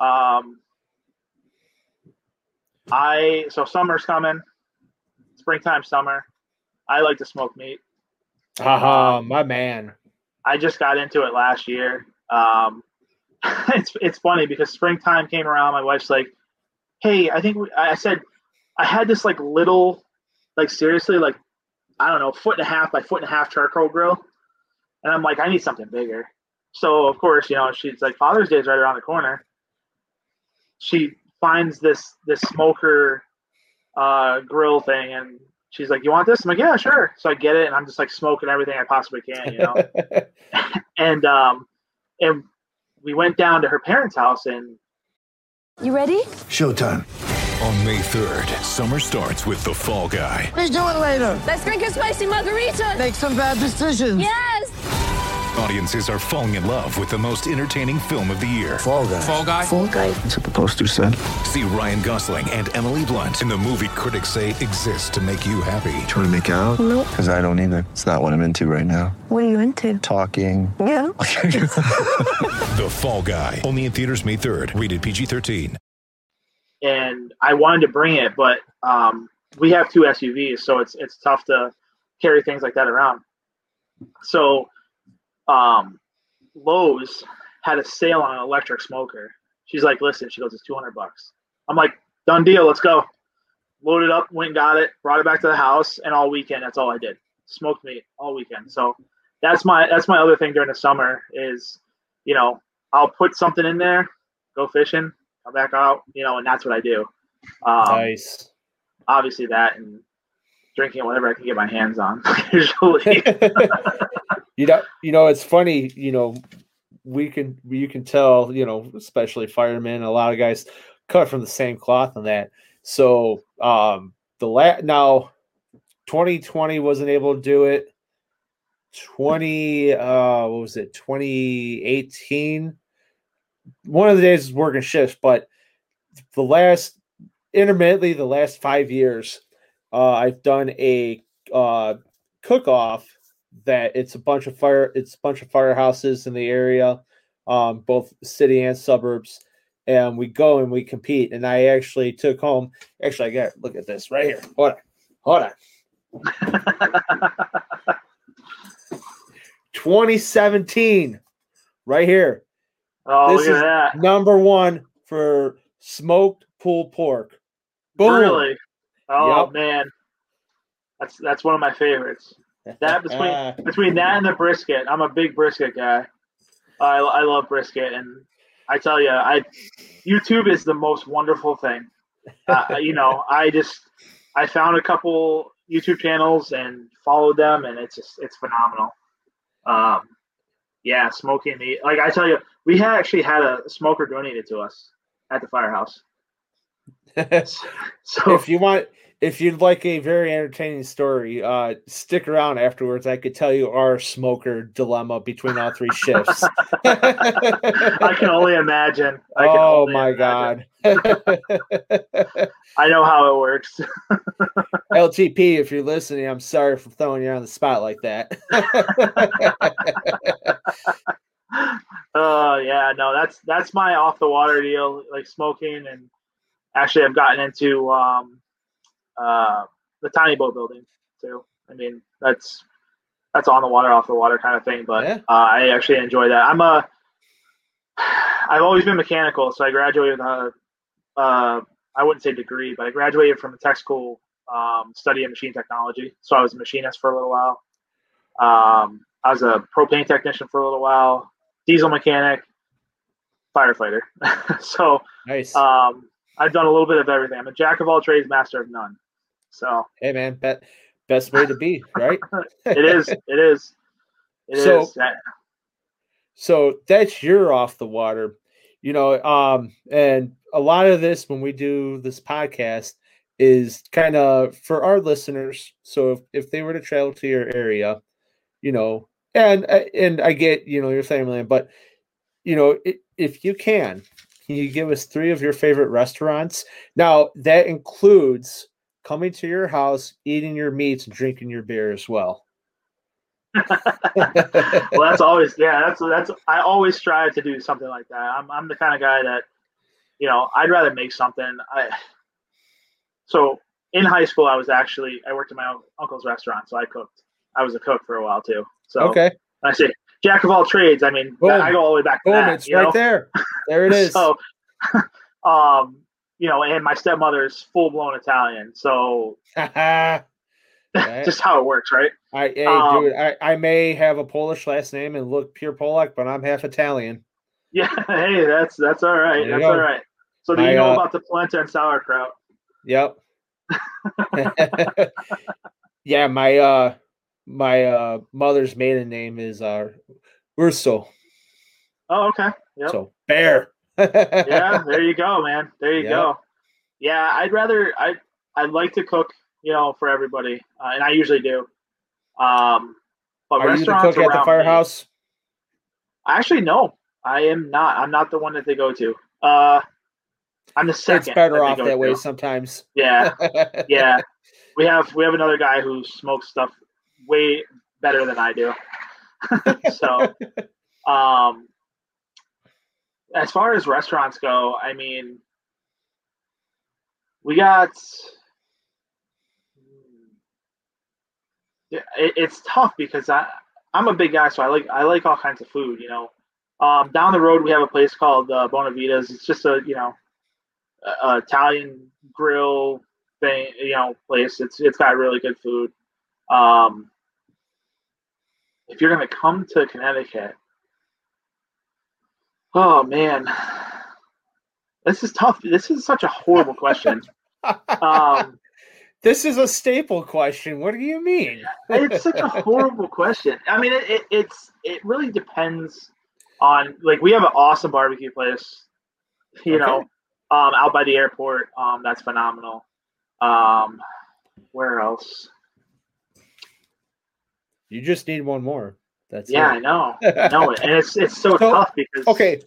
Um I so summer's coming, springtime, summer. I like to smoke meat. Haha, my man. I just got into it last year. Um, it's it's funny because springtime came around. My wife's like, "Hey, I think we, I said I had this like little, like seriously, like I don't know, foot and a half by foot and a half charcoal grill," and I'm like, "I need something bigger." So of course, you know, she's like, "Father's Day is right around the corner." She finds this this smoker uh, grill thing, and she's like, "You want this?" I'm like, "Yeah, sure." So I get it, and I'm just like smoking everything I possibly can, you know. and um, and we went down to her parents' house, and You ready? Showtime. On May 3rd, summer starts with The Fall Guy. Let's do it later. Let's drink a spicy margarita. Make some bad decisions. Yes. Audiences are falling in love with the most entertaining film of the year. Fall guy. Fall Guy. Fall guy. That's what the poster said. See Ryan Gosling and Emily Blunt in the movie critics say exists to make you happy. Trying to make it out? Nope. Because I don't either. It's not what I'm into right now. What are you into? Talking. Yeah. The Fall Guy. Only in theaters May 3rd. Rated PG-13. and I wanted to bring it, but um, we have two SUVs, so it's it's tough to carry things like that around. So, um, Lowe's had a sale on an electric smoker. She's like, "Listen," she goes, "It's two hundred bucks." I'm like, "Done deal, let's go." Loaded up, went and got it, brought it back to the house, and all weekend that's all I did. Smoked meat all weekend. So that's my that's my other thing during the summer is, you know, I'll put something in there, go fishing, come back out, you know, and that's what I do. Um, nice. Obviously, that and drinking whatever I can get my hands on. Usually, you know, you know, it's funny. You know, we can you can tell. You know, especially firemen, a lot of guys cut from the same cloth on that. So um the la- now 2020 wasn't able to do it. 20 uh what was it 2018 one of the days was working shifts but the last intermittently the last five years uh i've done a uh cook off that it's a bunch of fire it's a bunch of firehouses in the area um both city and suburbs and we go and we compete and i actually took home actually i got look at this right here hold on hold on 2017 right here oh this look is at that. number one for smoked pulled pork Boom. Really? Oh Yep. man, that's that's one of my favorites. That between between that and the brisket, I'm a big brisket guy. I I love brisket, and I tell you, I YouTube is the most wonderful thing. Uh, you know, I just I found a couple YouTube channels and followed them, and it's just it's phenomenal. Um, yeah, smoking meat. Like I tell you, we had actually had a smoker donated to us at the firehouse. So if you want if you'd like a very entertaining story, uh, stick around afterwards. I could tell you our smoker dilemma between all three shifts. I can only imagine. I can oh only my imagine. god. I know how it works. LTP, if you're listening, I'm sorry for throwing you on the spot like that. Oh yeah, no, that's that's my off the water deal, like smoking, and actually I've gotten into um, uh, the tiny boat building too. I mean, that's that's on the water, off the water kind of thing. But Yeah. uh, I actually enjoy that. I'm a I've always been mechanical, so I graduated with a uh, I wouldn't say degree, but I graduated from a tech school um, studying machine technology. So I was a machinist for a little while. Um, I was a propane technician for a little while, diesel mechanic, firefighter. so nice. um, I've done a little bit of everything. I'm a jack of all trades, master of none. So hey man, bet best way to be, right? it is. It is. It is. So- That- so that's your off the water you know um and a lot of this when we do this podcast is kind of for our listeners so if, if they were to travel to your area you know and and i get you know your family but you know if you can can you give us three of your favorite restaurants now that includes coming to your house eating your meats and drinking your beer as well well, that's always yeah. That's that's. I always strive to do something like that. I'm I'm the kind of guy that, you know, I'd rather make something. I so in high school, I was actually I worked at my uncle's restaurant, so I cooked. I was a cook for a while too. So okay I say jack of all trades. I mean, Boom. I go all the way back to boom that. it's right know? there there it is So, um, you know, and my stepmother's full blown Italian, so just how it works, right? I, hey, Um, dude, I, I may have a Polish last name and look pure Polak, but I'm half Italian. Yeah, hey, that's that's all right. That's go. all right. So do I, you know uh, about the polenta and sauerkraut? Yep. yeah, my uh my uh mother's maiden name is uh Urso. Oh, okay. Yep. So bear. Yeah, there you go, man. There you Yep. go. Yeah, I'd rather I I'd like to cook, you know, for everybody, uh, and I usually do. Um, but Are you the restaurants cook at the firehouse. me- Actually, no, I am not. I'm not the one that they go to. Uh, I'm the second. It's better that off that way sometimes. Yeah, yeah. We have we have another guy who smokes stuff way better than I do. so, um, as far as restaurants go, I mean, we got. It, it's tough because I I'm a big guy, so I like I like all kinds of food. You know, um, down the road we have a place called uh, Bonavitas. It's just a you know, a, a Italian grill thing. You know, place. It's it's got really good food. Um, if you're gonna come to Connecticut, oh man, this is tough. This is such a horrible question. um, This is a staple question. What do you mean? it's such a horrible question. I mean, it, it, it's it really depends on like we have an awesome barbecue place, you know, um, out by the airport. Um, that's phenomenal. Um, where else? You just need one more. That's yeah, it. I know, I know it, and it's it's so, So- tough because Okay.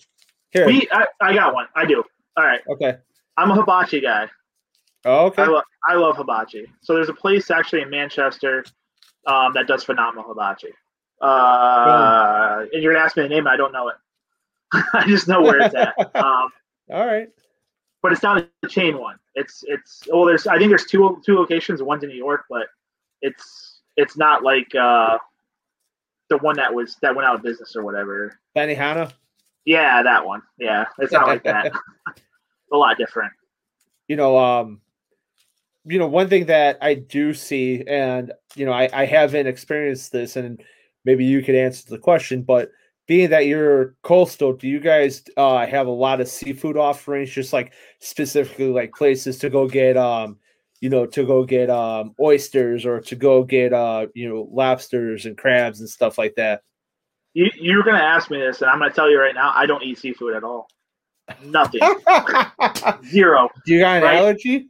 Here. we I, I got one. I do. All right, okay. I'm a hibachi guy. Oh, okay. I, lo- I love hibachi. So there's a place actually in Manchester um, that does phenomenal hibachi. Uh, and you're gonna ask me the name, I don't know it. I just know where it's at. Um, All right. but it's not a chain one. It's it's well, there's I think there's two two locations. One's in New York, but it's it's not like uh, the one that was that went out of business or whatever. Benihana. Yeah, that one. Yeah, it's not like that. a lot different. you know, um, you know, one thing that I do see, and you know, I, I haven't experienced this, and maybe you could answer the question, but being that you're coastal, do you guys uh, have a lot of seafood offerings, just like specifically like places to go get, um, you know, to go get um, oysters or to go get, uh, you know, lobsters and crabs and stuff like that? You you're gonna ask me this, and I'm gonna tell you right now, I don't eat seafood at all. Nothing. Zero. Do you got an Right. allergy?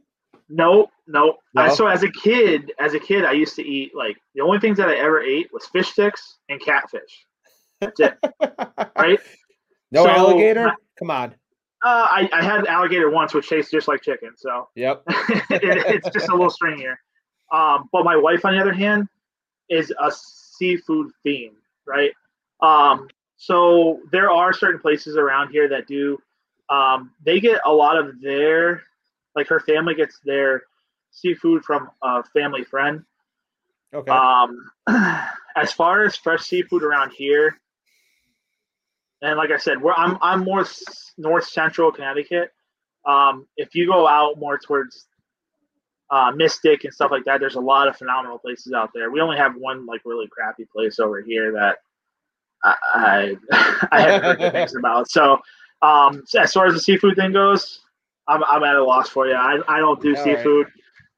Nope, nope. No? so as a kid, as a kid, I used to eat like the only things that I ever ate was fish sticks and catfish. That's it. right? No So, alligator? Come on. Uh, I, I had alligator once, which tastes just like chicken. So Yep. it, it's just a little stringier. Um, but my wife, on the other hand, is a seafood fiend, right? Um, so there are certain places around here that do. Um, they get a lot of their, like her family gets their seafood from a family friend. Okay. Um, as far as fresh seafood around here, and like I said, we're, I'm I'm more s- north central Connecticut. Um, if you go out more towards uh, Mystic and stuff like that, there's a lot of phenomenal places out there. We only have one like really crappy place over here that I I, I haven't heard good things about. So, um, so as far as the seafood thing goes, I'm I'm at a loss for you. I I don't do All right. seafood.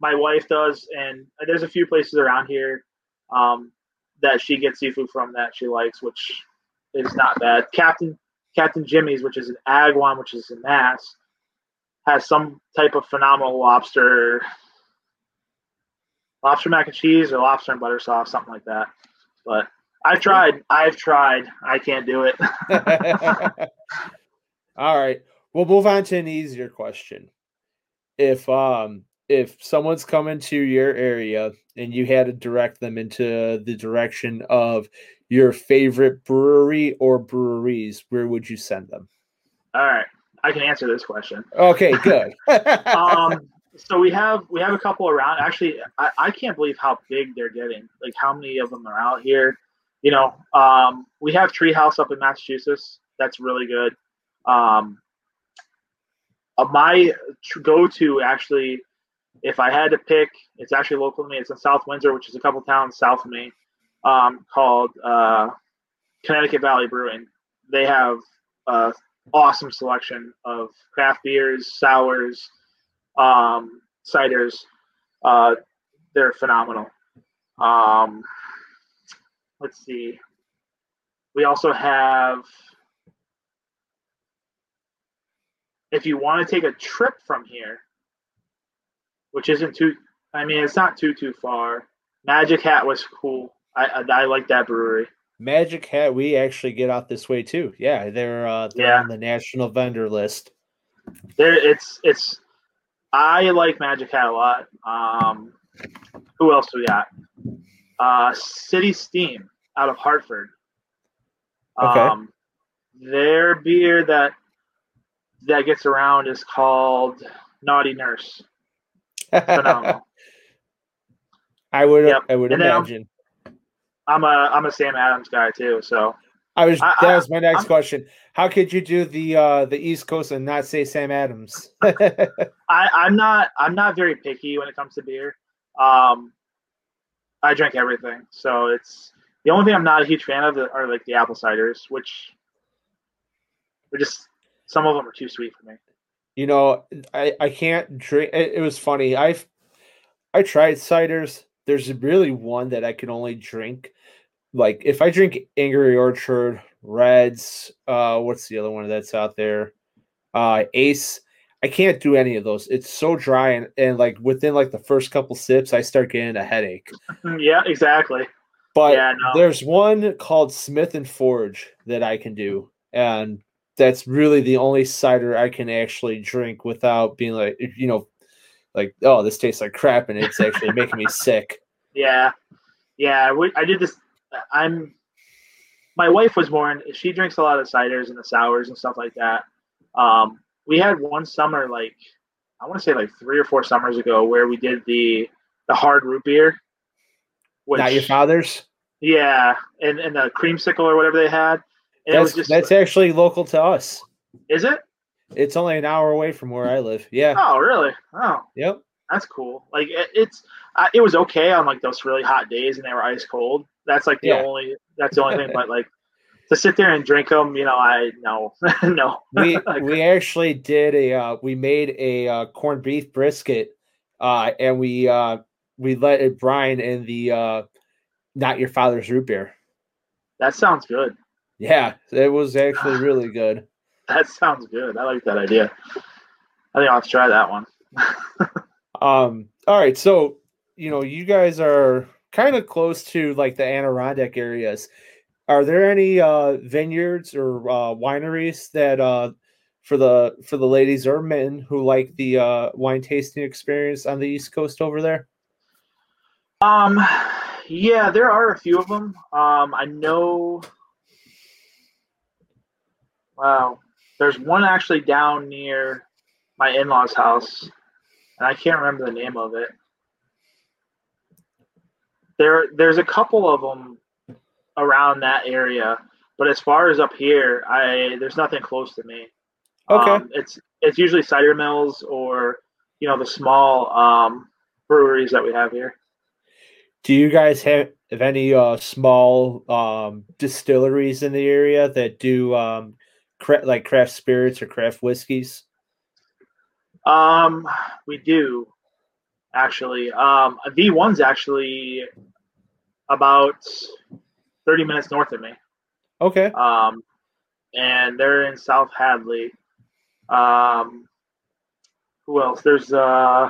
My wife does, and there's a few places around here um, that she gets seafood from that she likes, which is not bad. Captain Captain Jimmy's, which is an ag one, which is a Mass, has some type of phenomenal lobster, lobster mac and cheese or lobster and butter sauce, something like that. But I've tried. I've tried. I can't do it. All right. We'll move on to an easier question. If um if someone's coming to your area and you had to direct them into the direction of your favorite brewery or breweries, where would you send them? All right, I can answer this question. Okay, good. um, so we have we have a couple around. Actually, I, I can't believe how big they're getting. Like how many of them are out here. You know, um, we have Treehouse up in Massachusetts. That's really good. Um, uh, my go-to actually, if I had to pick, it's actually local to me. It's in South Windsor, which is a couple towns south of me, um, called uh, Connecticut Valley Brewing. They have uh, awesome selection of craft beers, sours, um, ciders. Uh, they're phenomenal. Um, let's see. We also have, if you want to take a trip from here, which isn't too, I mean, it's not too, too far. Magic Hat was cool. I, I, I like that brewery. Magic Hat, we actually get out this way too. Yeah, they're uh they're Yeah. on the national vendor list. There, it's it's. I like Magic Hat a lot. Um, who else we got? Uh, City Steam out of Hartford. Okay. Um, their beer that that gets around is called Naughty Nurse. Phenomenal. I would Yep. I would And I'm- imagine. I'm a I'm a Sam Adams guy too. So I was I- that I- was my next I'm- question. How could you do the uh the East Coast and not say Sam Adams? I, I'm not I'm not very picky when it comes to beer. Um, I drink everything, so it's the only thing I'm not a huge fan of are like the apple ciders, which are just some of them are too sweet for me. You know, I I can't drink. It, it was funny. I've I tried ciders. There's really one that I can only drink. Like if I drink Angry Orchard, Redd's, uh, what's the other one that's out there? Uh, Ace. I can't do any of those. It's so dry and, and like within like the first couple sips, I start getting a headache. yeah, exactly. But Yeah, no. there's one called Smith and Forge that I can do, and that's really the only cider I can actually drink without being like, you know, like oh, this tastes like crap, and it's actually making me sick. Yeah, yeah. We, I did this. I'm. My wife was more. In, she drinks a lot of ciders and the sours and stuff like that. Um, we had one summer, like I want to say, like three or four summers ago, where we did the the hard root beer. Which, Not your father's. Yeah, and and the creamsicle or whatever they had. And That's just. that's actually local to us. is it? It's only an hour away from where I live. Yeah. Oh, really? Oh, Yep. that's cool. Like it, it's, I, it was okay on like those really hot days, and they were ice cold. That's like the Yeah. only. That's the only thing. But like to sit there and drink them, you know, I no, no. we we actually did a uh, we made a uh, corned beef brisket uh, and we uh, we let it brine in the uh, not your father's root beer. that sounds good. Yeah, it was actually really good. That sounds good. I like that idea. I think I'll have to try that one. Um, all right, so you know, you guys are kind of close to like the Adirondack areas. Are there any uh, vineyards or uh, wineries that uh, for the for the ladies or men who like the uh, wine tasting experience on the East Coast over there? Um, yeah, there are a few of them. Um, I know. Wow, there's one actually down near my in-laws' house, and I can't remember the name of it. There, there's a couple of them around that area, but as far as up here, I there's nothing close to me. Okay. Um, it's it's usually cider mills or you know the small um, breweries that we have here. Do you guys have, have any uh, small um, distilleries in the area that do um, cra- like craft spirits or craft whiskeys? Um, we do actually. Um, V one's actually about thirty minutes north of me. Okay. Um, and they're in South Hadley. Um, who else? There's uh,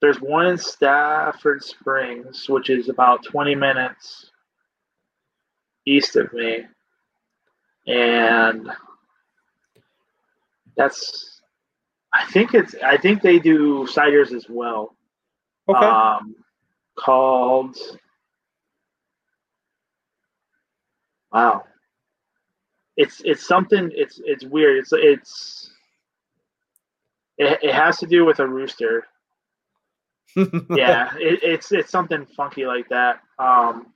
there's one in Stafford Springs, which is about twenty minutes east of me, and that's I think it's I think they do ciders as well. Okay. Um, called Wow. It's it's something it's it's weird. It's it's it, it has to do with a rooster. yeah, it, it's it's something funky like that. Um,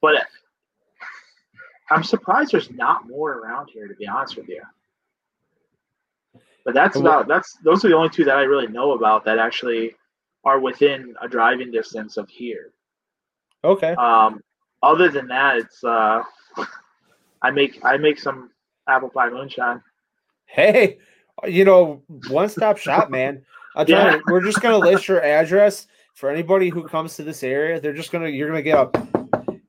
but I'm surprised there's not more around here, to be honest with you. But that's about that's those are the only two that I really know about that actually are within a driving distance of here. Okay. Um, other than that, it's uh, I make I make some apple pie moonshine. Hey, you know, one stop shop, man. I'm Yeah. to, we're just gonna list your address for anybody who comes to this area. They're just gonna you're gonna get a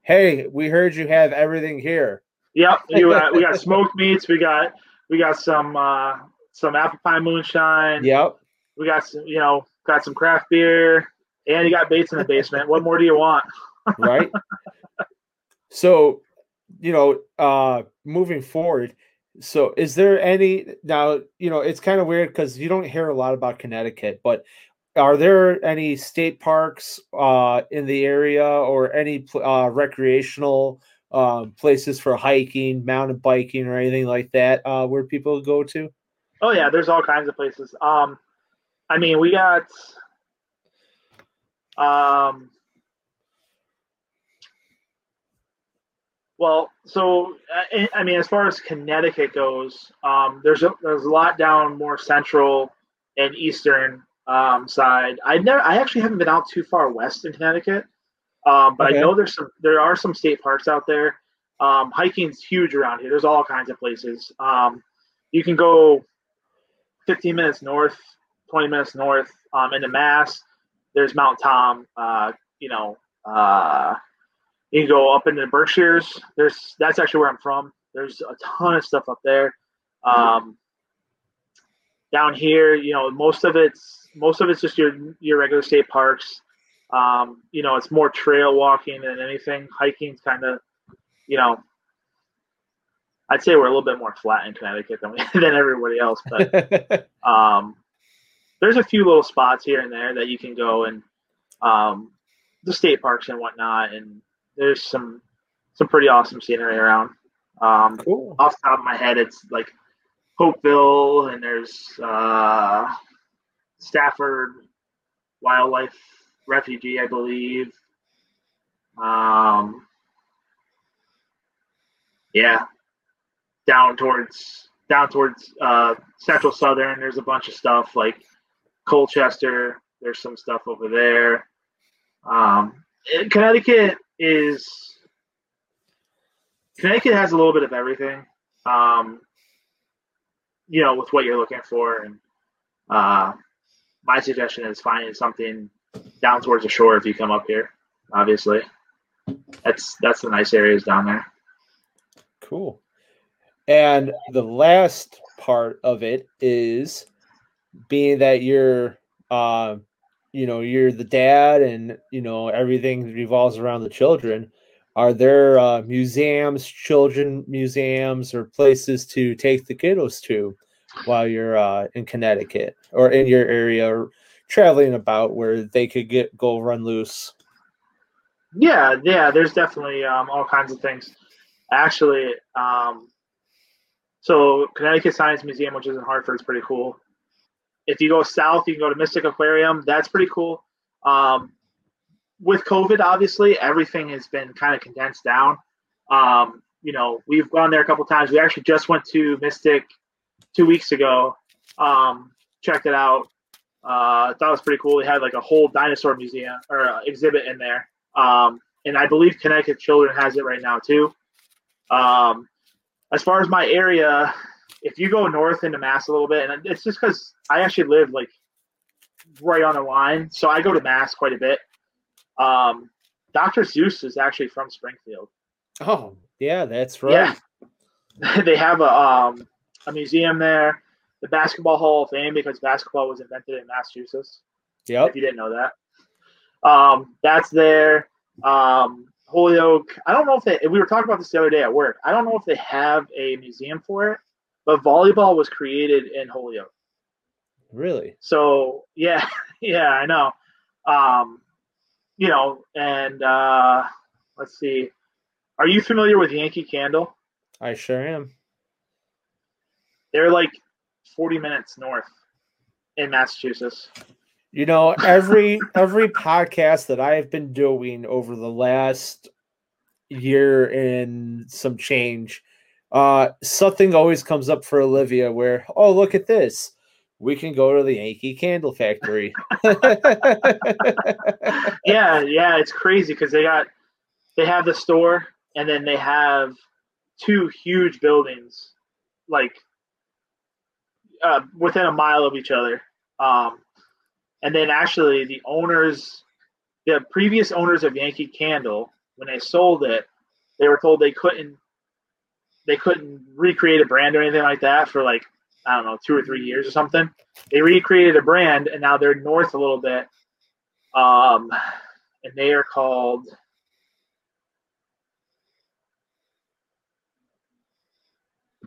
hey, we heard you have everything here. Yep, you got, we got smoked meats. We got we got some uh, some apple pie moonshine. Yep. We got some you know got some craft beer, and you got baits in the basement. what more do you want? right? so, you know, uh moving forward, so is there any now, you know, it's kind of weird because you don't hear a lot about Connecticut, but are there any state parks uh in the area or any uh recreational um places for hiking, mountain biking or anything like that uh where people go to? Oh yeah, there's all kinds of places. Um, I mean, we got um. Well, so I, I mean, as far as Connecticut goes, um, there's a there's a lot down more central and eastern um, side. I never, I actually haven't been out too far west in Connecticut, um, but Okay. I know there's some there are some state parks out there. Um, hiking's huge around here. There's all kinds of places. Um, you can go 15 minutes north, 20 minutes north um, into Mass. There's Mount Tom. Uh, you know, uh, you can go up into the Berkshires. There's that's actually where I'm from. There's a ton of stuff up there. Um, down here, you know, most of it's most of it's just your your regular state parks. Um, you know, it's more trail walking than anything. Hiking's kind of, you know, I'd say we're a little bit more flat in Connecticut than we, than everybody else, but um, there's a few little spots here and there that you can go and um, the state parks and whatnot, and there's some some pretty awesome scenery around. Um, cool. Off the top of my head, it's like Hopeville, and there's uh, Stafford Wildlife Refugee, I believe. Um, yeah, down towards down towards uh, Central Southern. There's a bunch of stuff like Colchester. There's some stuff over there. Um, Connecticut is Connecticut has a little bit of everything. Um, you know, with what you're looking for, and uh, my suggestion is finding something down towards the shore if you come up here. Obviously, that's that's the nice areas down there. Cool. And the last part of it is being that you're, uh, you know, you're the dad, and you know everything revolves around the children. Are there uh, museums, children museums, or places to take the kiddos to while you're uh, in Connecticut or in your area or traveling about where they could get go run loose? Yeah, yeah. There's definitely um, all kinds of things. Actually, um, so Connecticut Science Museum, which is in Hartford, is pretty cool. If you go south, you can go to Mystic Aquarium. That's pretty cool. Um, with COVID, obviously, everything has been kind of condensed down. Um, you know, we've gone there a couple times. We actually just went to Mystic two weeks ago. Um, checked it out. Uh, thought it was pretty cool. They had like a whole dinosaur museum or uh, exhibit in there. Um, and I believe Connecticut Children has it right now too. Um, as far as my area, if you go north into Mass a little bit, and it's just because I actually live like right on the line, so I go to Mass quite a bit. Um, Dr. Seuss is actually from Springfield. Oh, yeah, that's right. Yeah. they have a um, a museum there, the Basketball Hall of Fame, because basketball was invented in Massachusetts. Yep. If you didn't know that, um, that's there. Um, Holyoke. I don't know if they. We were talking about this the other day at work. I don't know if they have a museum for it, but volleyball was created in Holyoke. Really? So yeah, yeah, I know. Um, you know, and uh, let's see. Are you familiar with Yankee Candle? I sure am. They're like 40 minutes north in Massachusetts. You know, every every podcast that I have been doing over the last year and some change, uh, something always comes up for Olivia where, oh, look at this. We can go to the Yankee Candle Factory. yeah, yeah, it's crazy because they got they have the store and then they have two huge buildings like uh, within a mile of each other. Um, and then actually the owners, the previous owners of Yankee Candle, when they sold it, they were told they couldn't they couldn't recreate a brand or anything like that for like I don't know two or three years or something. They recreated a brand and now they're north a little bit, um, and they are called.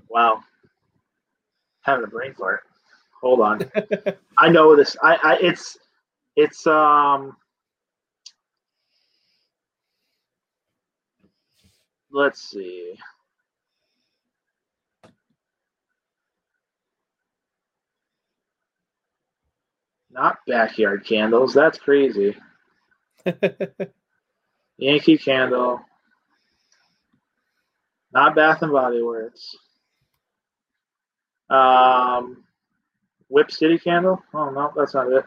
Wow, having a brain fart. Hold on. I know this. I, I it's it's um let's see. Not backyard candles. That's crazy. Yankee candle. Not Bath and Body Works. Um Whip City Candle. Oh no, that's not it.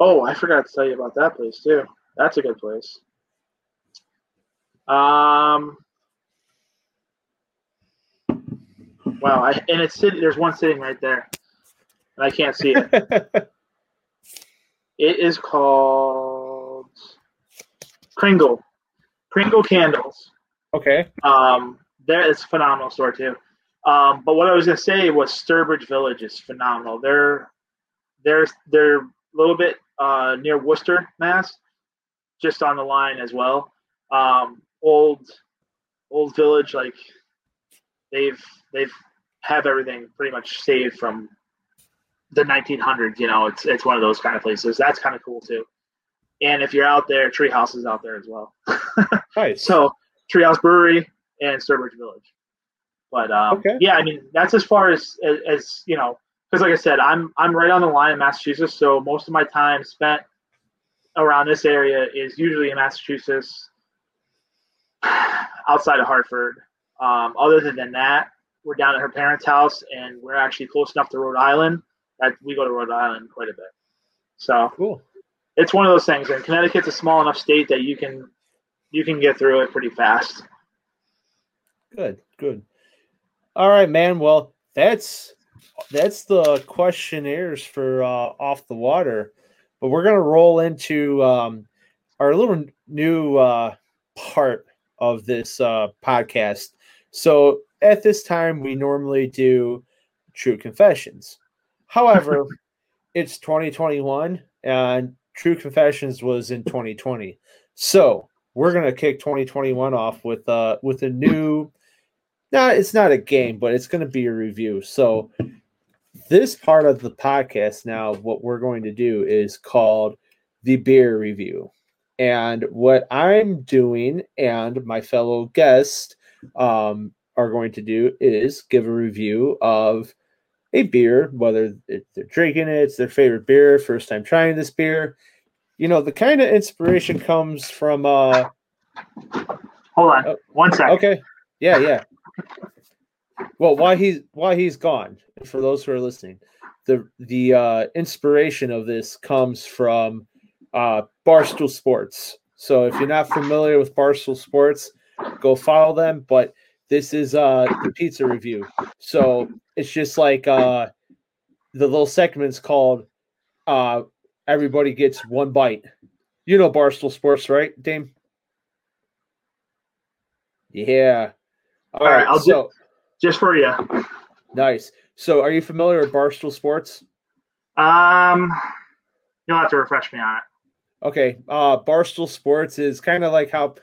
Oh, I forgot to tell you about that place too. That's a good place. Um. Wow, I, and it's sitting. There's one sitting right there, and I can't see it. it is called Kringle. Kringle Candles. Okay. Um, there it's a phenomenal store too. Um, but what I was gonna say was Sturbridge Village is phenomenal. They're they're they're a little bit uh, near Worcester, Mass, just on the line as well. Um, old old village, like they've they've have everything pretty much saved from the 1900s. You know, it's it's one of those kind of places. That's kind of cool too. And if you're out there, Treehouse is out there as well. Right. So Treehouse Brewery and Sturbridge Village. But um, Okay. yeah, I mean that's as far as as, as you know, because like I said, I'm I'm right on the line in Massachusetts, so most of my time spent around this area is usually in Massachusetts, outside of Hartford. Um, other than that, we're down at her parents' house, and we're actually close enough to Rhode Island that we go to Rhode Island quite a bit. So cool. It's one of those things, and Connecticut's a small enough state that you can you can get through it pretty fast. Good, good. All right, man. Well, that's that's the questionnaires for uh, off the water, but we're gonna roll into um, our little new uh, part of this uh, podcast. So at this time, we normally do true confessions. However, it's 2021 and True Confessions was in 2020. So we're gonna kick 2021 off with uh with a new no, it's not a game, but it's gonna be a review. So this part of the podcast now, what we're going to do is called the beer review. And what I'm doing and my fellow guests um, are going to do is give a review of a beer, whether they're drinking it, it's their favorite beer, first time trying this beer. You know, the kind of inspiration comes from. uh Hold on, uh, one second. Okay, yeah, yeah. Well, why he's why he's gone? For those who are listening, the the uh, inspiration of this comes from uh, Barstool Sports. So if you're not familiar with Barstool Sports, go follow them. But this is uh, the pizza review. So it's just like uh, the little segments called uh, "Everybody Gets One Bite." You know Barstool Sports, right, Dame? Yeah. All, All right, I'll so, just, just for you. Nice. So, are you familiar with Barstool Sports? Um, you'll have to refresh me on it. Okay, uh, Barstool Sports is kind of like how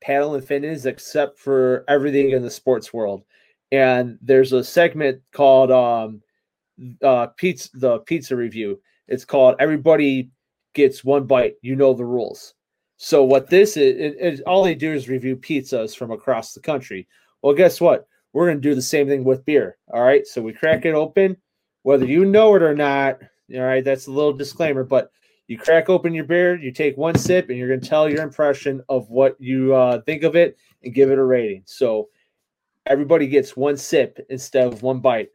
Paddle and Fin is, except for everything in the sports world. And there's a segment called um, uh, pizza, the pizza review. It's called "Everybody Gets One Bite." You know the rules. So what this is, it, it, all they do is review pizzas from across the country. Well, guess what? We're to do the same thing with beer. All right. So we crack it open, whether you know it or not. All right. That's a little disclaimer, but you crack open your beer, you take one sip, and you're to tell your impression of what you uh, think of it and give it a rating. So everybody gets one sip instead of one bite.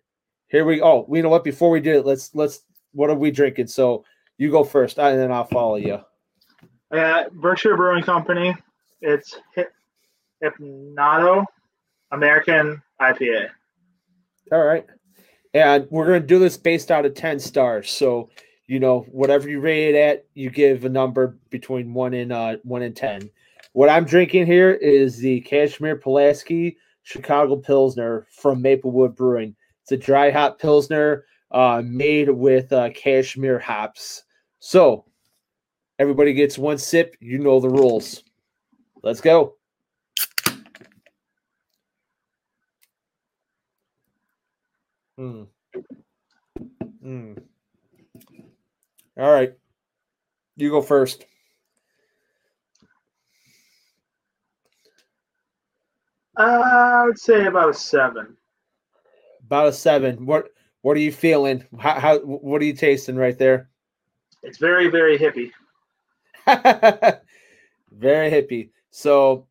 Here we go. Oh, you know what? Before we do it, let's let's. What are we drinking? So you go first, and then I'll follow you. Uh, Berkshire Brewing Company. It's Hypnoto American IPA. All right. And we're going to do this based out of 10 stars. So you know, whatever you rate it at, you give a number between one and uh, one and ten. What I'm drinking here is the Kazimierz Pulaski Chicago Pilsner from Maplewood Brewing. It's a dry hop Pilsner uh, made with uh, Kazimierz hops. So everybody gets one sip. You know the rules. Let's go. Hmm. Hmm. All right. You go first. I would say about a seven. About a seven. What What are you feeling? How, how What are you tasting right there? It's very very hippie. very hippie. So,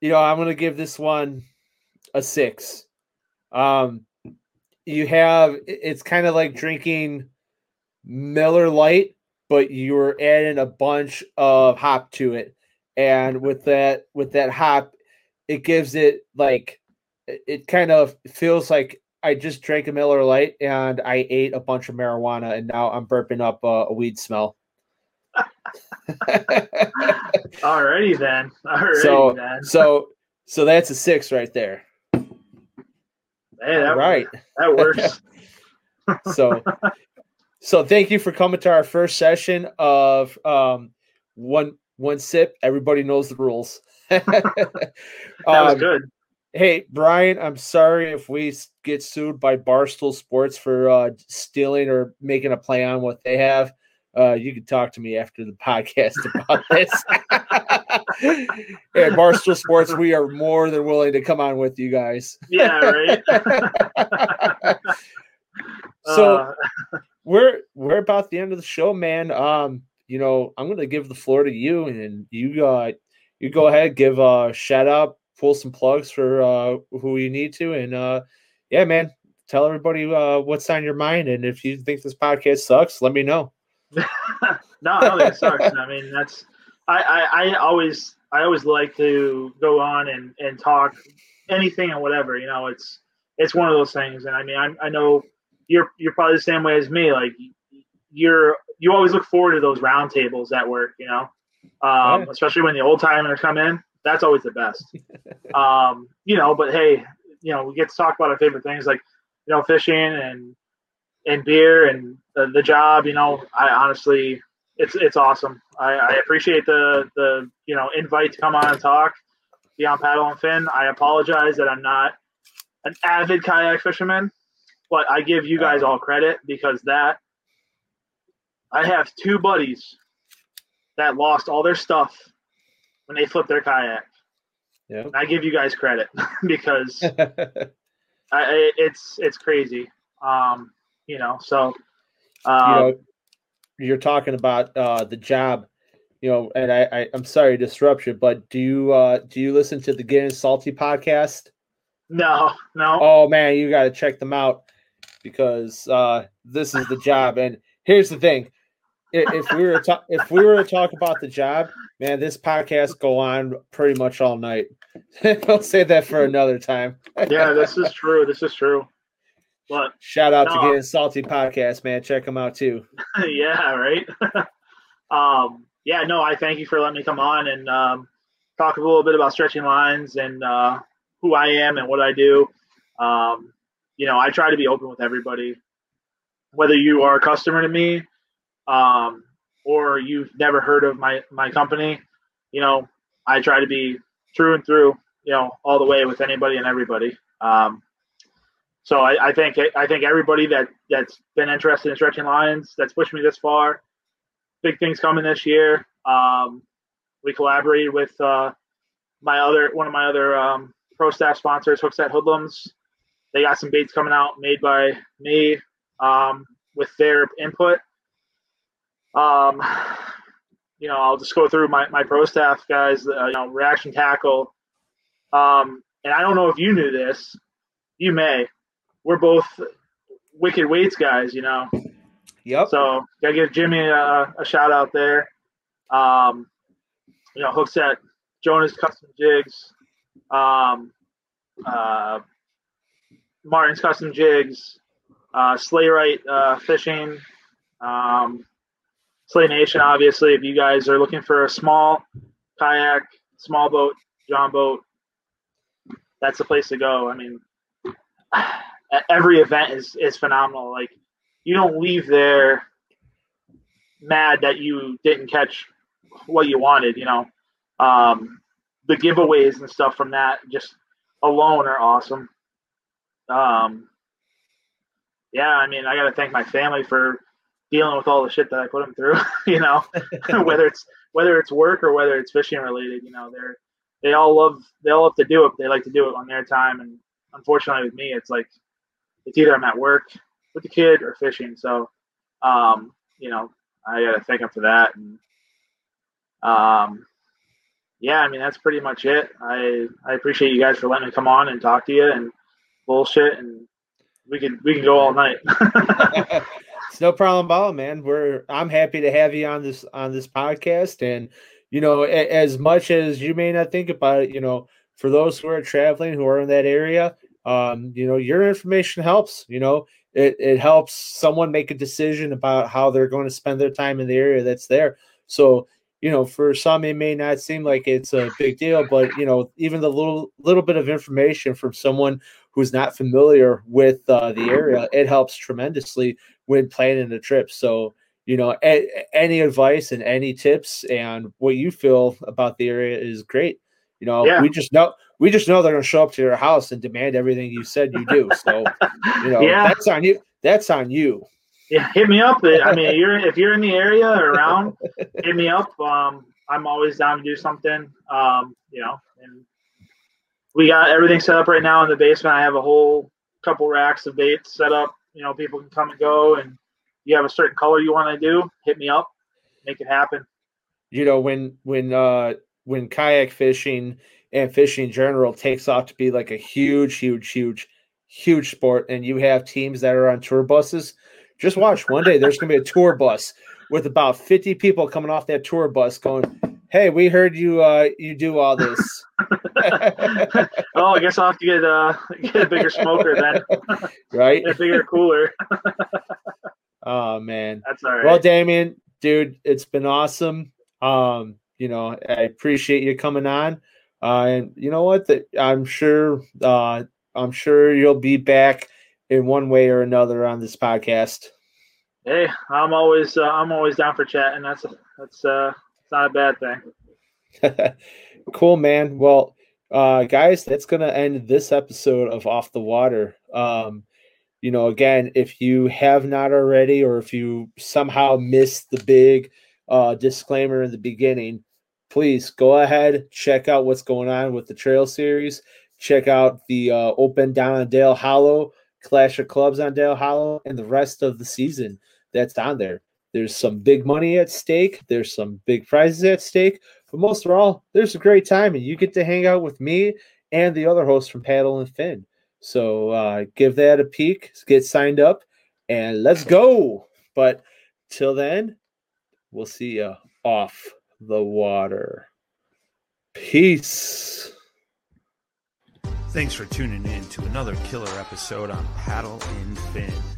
you know, I'm gonna give this one a six. Um, you have it's kind of like drinking Miller Lite, but you're adding a bunch of hop to it. And with that with that hop, it gives it like it kind of feels like I just drank a Miller Lite and I ate a bunch of marijuana and now I'm burping up a, a weed smell. Alrighty then. Alrighty so, then. so so that's a six right there. Hey, that, right. That works. so so thank you for coming to our first session of um, one one sip. Everybody knows the rules. that was um, good. Hey Brian, I'm sorry if we get sued by Barstool Sports for uh, stealing or making a play on what they have. Uh, you can talk to me after the podcast about this. At Barstool Sports, we are more than willing to come on with you guys. Yeah, right. so, uh we're we're about the end of the show, man. Um, you know, I'm gonna give the floor to you, and you uh, you go ahead, give a shout out, pull some plugs for uh, who you need to, and uh, yeah, man, tell everybody uh, what's on your mind, and if you think this podcast sucks, let me know. no, think it sucks. I mean, that's I, I I always I always like to go on and and talk anything and whatever. You know, it's it's one of those things, and I mean, I I know you're you're probably the same way as me. Like you're you always look forward to those roundtables at work, you know, um, especially when the old timers come in. That's always the best. um, you know, but hey, you know, we get to talk about our favorite things like you know fishing and and beer and the, the job. You know, I honestly, it's it's awesome. I, I appreciate the the you know invite to come on and talk. Beyond paddle and fin. I apologize that I'm not an avid kayak fisherman, but I give you guys all credit because that I have two buddies that lost all their stuff when they flipped their kayak. Yeah. I give you guys credit because I, it's it's crazy. Um, you know, so um, you know, you're talking about uh, the job, you know, and I, I I'm sorry to disrupt you, but do you uh, do you listen to the Getting Salty podcast? No, no. Oh man, you got to check them out because uh, this is the job. And here's the thing: if, we were to, if we were to talk about the job, man, this podcast go on pretty much all night. I'll say that for another time. yeah, this is true. This is true. But shout out no. to Getting Salty podcast, man. Check them out too. yeah, right. um, yeah, no, I thank you for letting me come on and um, talk a little bit about stretching lines and uh, who I am and what I do. Um, you know, I try to be open with everybody, whether you are a customer to me um, or you've never heard of my my company. You know, I try to be through and through. You know, all the way with anybody and everybody. Um, so I, I, think I think everybody that that's been interested in stretching lines that's pushed me this far. Big things coming this year. Um, we collaborated with uh, my other one of my other um, pro staff sponsors, Hookset Hoodlums. They got some baits coming out made by me um, with their input. Um, you know, I'll just go through my, my pro staff guys. Uh, you know, reaction tackle. Um, and I don't know if you knew this. You may we're both wicked weights guys, you know. Yep. So gotta give Jimmy a, a shout out there. Um, you know, hooks at Jonas Custom Jigs, um, uh, Martin's Custom Jigs, uh, Sleigh Right uh, Fishing, um, Slay Nation. Obviously, if you guys are looking for a small kayak, small boat, John boat, that's the place to go. I mean every event is is phenomenal. Like you don't leave there mad that you didn't catch what you wanted. You know, um, the giveaways and stuff from that just alone are awesome. Um, yeah, I mean, I got to thank my family for dealing with all the shit that I put them through. you know, whether it's whether it's work or whether it's fishing related. You know, they're they all love they all love to do it. but They like to do it on their time, and unfortunately with me, it's like it's either I'm at work with the kid or fishing. So, um, you know, I got to thank him for that. And, um, yeah, I mean, that's pretty much it. I, I appreciate you guys for letting me come on and talk to you and bullshit. And we can, we can go all night. it's no problem about it, man. We're, I'm happy to have you on this, on this podcast. And, you know, as much as you may not think about it, you know, for those who are traveling, who are in that area, um, you know, your information helps. You know, it, it helps someone make a decision about how they're going to spend their time in the area that's there. So, you know, for some it may not seem like it's a big deal, but you know, even the little little bit of information from someone who's not familiar with uh, the area, it helps tremendously when planning a trip. So, you know, a- any advice and any tips and what you feel about the area is great. You know, Yeah. we just know we just know they're going to show up to your house and demand everything you said you do. So, you know, Yeah. that's on you. That's on you. yeah, hit me up. I mean, you're if you're in the area or around, hit me up. Um, I'm always down to do something. Um, you know, and we got everything set up right now in the basement. I have a whole couple racks of baits set up. You know, people can come and go, and you have a certain color you want to do, hit me up, make it happen. You know, when when uh when kayak fishing and fishing in general takes off to be like a huge, huge, huge, huge sport, and you have teams that are on tour buses, just watch. One day there's going to be a tour bus with about 50 people coming off that tour bus going, "Hey, we heard you uh you do all this." Oh, I guess I'll have to get uh get a bigger smoker then, right? a bigger cooler. Oh man. That's all right. Well, Damian, dude, it's been awesome. Um, you know, I appreciate you coming on. Uh, and you know what? That I'm sure uh I'm sure you'll be back in one way or another on this podcast. Hey, I'm always uh, I'm always down for chatting. That's that's uh, it's not a bad thing. cool, man. Well, uh, guys, that's gonna end this episode of Off the Water. Um, you know, again, if you have not already, or if you somehow missed the big uh, disclaimer in the beginning, please go ahead check out what's going on with the Trail Series. Check out the uh, Open down on Dale Hollow, Clash of Clubs on Dale Hollow, and the rest of the season that's on there. There's some big money at stake. There's some big prizes at stake. But most of all, there's a great time, and you get to hang out with me and the other hosts from Paddle and Fin. So uh, give that a peek, get signed up, and let's go. But till then, we'll see you off the water. Peace. Thanks for tuning in to another killer episode on Paddle and Fin.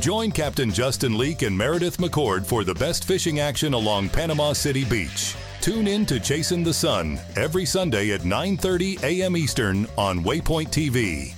Join Captain Justin Leake and Meredith McCord for the best fishing action along Panama City Beach. Tune in to Chasing the Sun every Sunday at 9:30 a.m. Eastern on Waypoint TV.